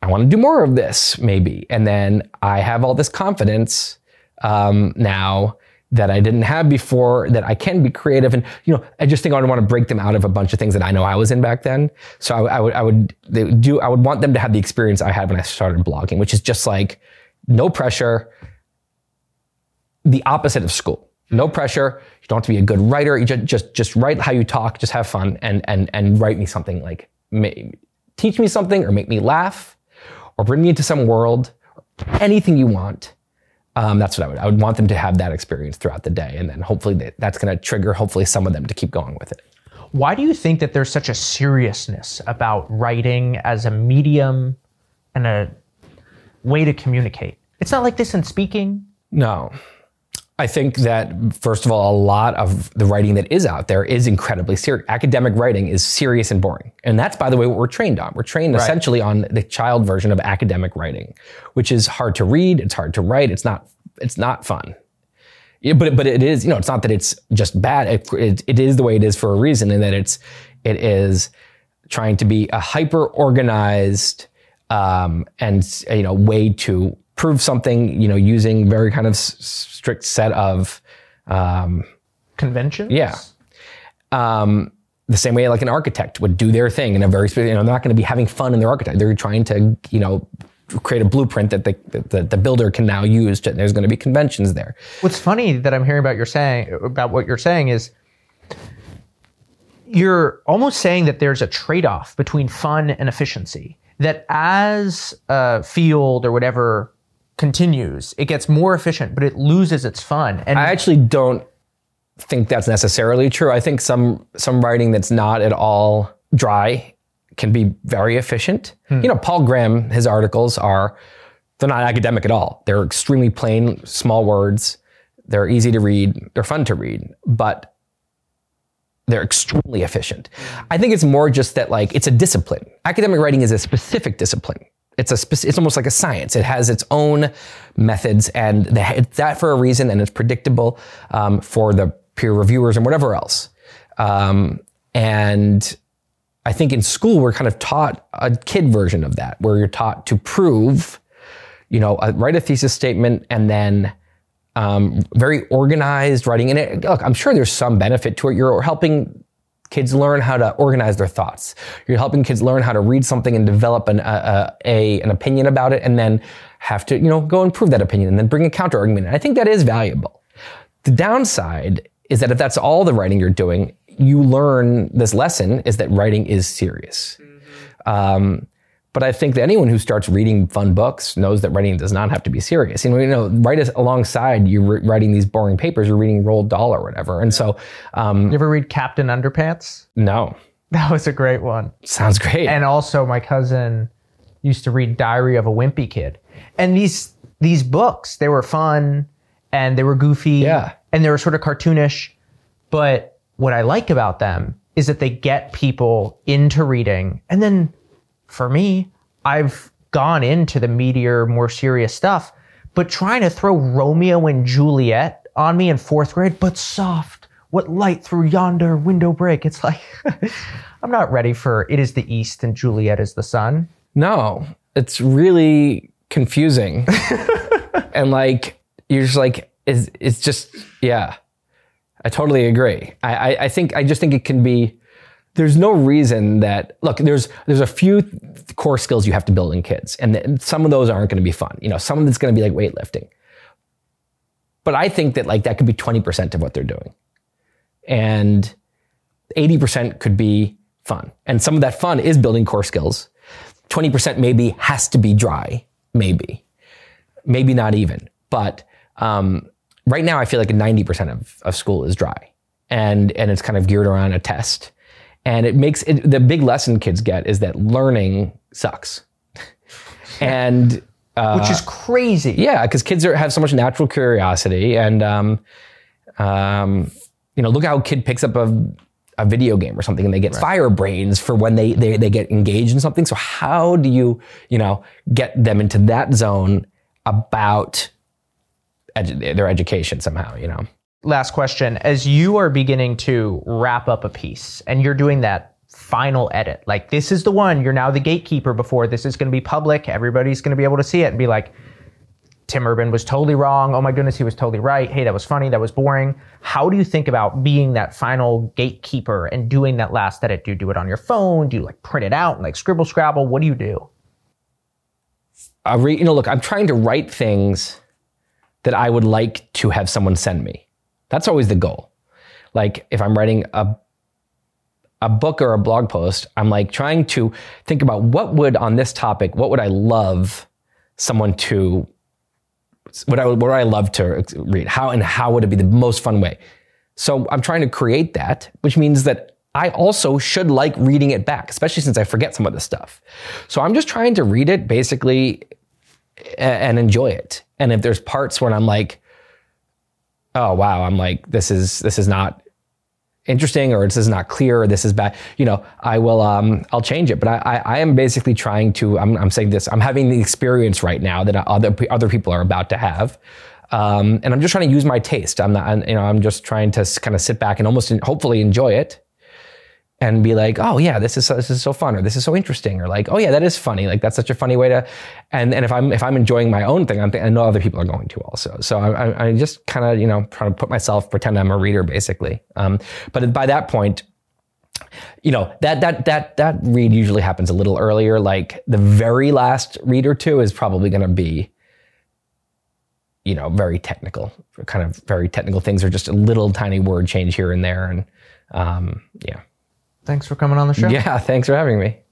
i want to do more of this maybe. And then i have all this confidence um, now that I didn't have before, that I can be creative. And, you know, I just think I would want to break them out of a bunch of things that I know I was in back then. So I, I would, I would they do, I would want them to have the experience I had when I started blogging, which is just like no pressure, the opposite of school. No pressure. You don't have to be a good writer. You just, just, just write how you talk, just have fun and, and, and write me something like, teach me something or make me laugh or bring me into some world, anything you want um, that's what I would. I would want them to have that experience throughout the day, and then hopefully that, that's going to trigger hopefully some of them to keep going with it. Why do you think that there's such a seriousness about writing as a medium and a way to communicate? It's not like this in speaking. No, I think that first of all, a lot of the writing that is out there is incredibly serious. Academic writing is serious and boring, and that's by the way what we're trained on. We're trained right. essentially on the child version of academic writing, which is hard to read, it's hard to write, it's not it's not fun. Yeah, but but it is you know it's not that it's just bad. It, it, it is the way it is for a reason, and that it's it is trying to be a hyper organized um, and you know way to prove something, you know, using very kind of s- strict set of um, conventions. Yeah. Um, the same way like an architect would do their thing in a very, you know, they're not going to be having fun in their architect. They're trying to, you know, create a blueprint that the, the, the builder can now use. To, there's going to be conventions there. What's funny that I'm hearing about your saying about what you're saying is you're almost saying that there's a trade-off between fun and efficiency. That as a field or whatever continues, it gets more efficient, but it loses its fun. And I actually don't think that's necessarily true. I think some some writing that's not at all dry can be very efficient. Hmm. You know, Paul Graham, his articles are they're not academic at all. They're extremely plain, small words. They're easy to read. They're fun to read, but they're extremely efficient. I think it's more just that like it's a discipline. Academic writing is a specific discipline it's a it's almost like a science. It has its own methods, and it's that for a reason, and it's predictable um, for the peer reviewers and whatever else. Um, and I think in school we're kind of taught a kid version of that, where you're taught to prove, you know, uh, write a thesis statement and then um, very organized writing. And it, look, I'm sure there's some benefit to it. You're helping kids learn how to organize their thoughts. You're helping kids learn how to read something and develop an, a, a, an opinion about it and then have to, you know, go and prove that opinion and then bring a counter argument. And I think that is valuable. The downside is that if that's all the writing you're doing, you learn this lesson is that writing is serious. Mm-hmm. Um, but I think that anyone who starts reading fun books knows that writing does not have to be serious. You know, you know right as, alongside you writing these boring papers, you're reading Roald Dahl or whatever. And so, um, you ever read Captain Underpants? No. That was a great one. Sounds great. And also, my cousin used to read Diary of a Wimpy Kid, and these these books they were fun and they were goofy. Yeah. And they were sort of cartoonish, but what I like about them is that they get people into reading and then for me, I've gone into the meteor, more serious stuff, but trying to throw Romeo and Juliet on me in fourth grade, but soft. What light through yonder window break? It's like, I'm not ready for it is the east and Juliet is the sun. No, it's really confusing. and like you're just like it's it's just yeah. I totally agree. I, I I think I just think it can be. There's no reason that look. There's there's a few core skills you have to build in kids, and some of those aren't going to be fun. You know, some of it's going to be like weightlifting. But I think that like that could be 20% of what they're doing, and 80% could be fun. And some of that fun is building core skills. 20% maybe has to be dry, maybe, maybe not even. But um, right now, I feel like 90% of, of school is dry, and and it's kind of geared around a test, and it makes it, the big lesson kids get is that learning sucks, and uh, Which is crazy. yeah, because kids are, have so much natural curiosity, and um, um, you know, look how a kid picks up a, a video game or something, and they get fire brains for when they, they they get engaged in something. So how do you you know get them into that zone about edu- their education somehow? You know, last question. As you are beginning to wrap up a piece and you're doing that final edit like this is the one you're now the gatekeeper before this is going to be public everybody's going to be able to see it and be like tim urban was totally wrong. Oh my goodness he was totally right. Hey that was funny that was boring. How do you think about being that final gatekeeper and doing that last edit? Do you do it on your phone? Do you like print it out and like scribble scrabble? What do you do? I re, you know, look, I'm trying to write things that I would like to have someone send me. That's always the goal. Like if I'm writing a a book or a blog post, I'm like trying to think about what would on this topic, what would I love someone to what I what would I love to read? How and how would it be the most fun way? So I'm trying to create that, which means that I also should like reading it back, especially since I forget some of the stuff. So I'm just trying to read it basically and enjoy it. And if there's parts when I'm like, oh wow, I'm like, this is this is not interesting or this is not clear or this is bad, you know, I will um I'll change it. But I I, I am basically trying to I'm I'm saying this, I'm having the experience right now that other other people are about to have. Um, and I'm just trying to use my taste. I'm not, I'm, you know, I'm just trying to kind of sit back and almost hopefully enjoy it and be like, oh yeah, this is so, this is so fun, or this is so interesting, or like, oh yeah, that is funny. Like that's such a funny way to. And and if I'm if I'm enjoying my own thing, I'm th- I know other people are going to also. So I, I, just kind of you know trying to put myself pretend I'm a reader basically. Um, but by that point, you know that that that that read usually happens a little earlier. Like the very last read or two is probably going to be. You know, very technical, kind of very technical things, or just a little tiny word change here and there, and um, yeah. Thanks for coming on the show Yeah, thanks for having me.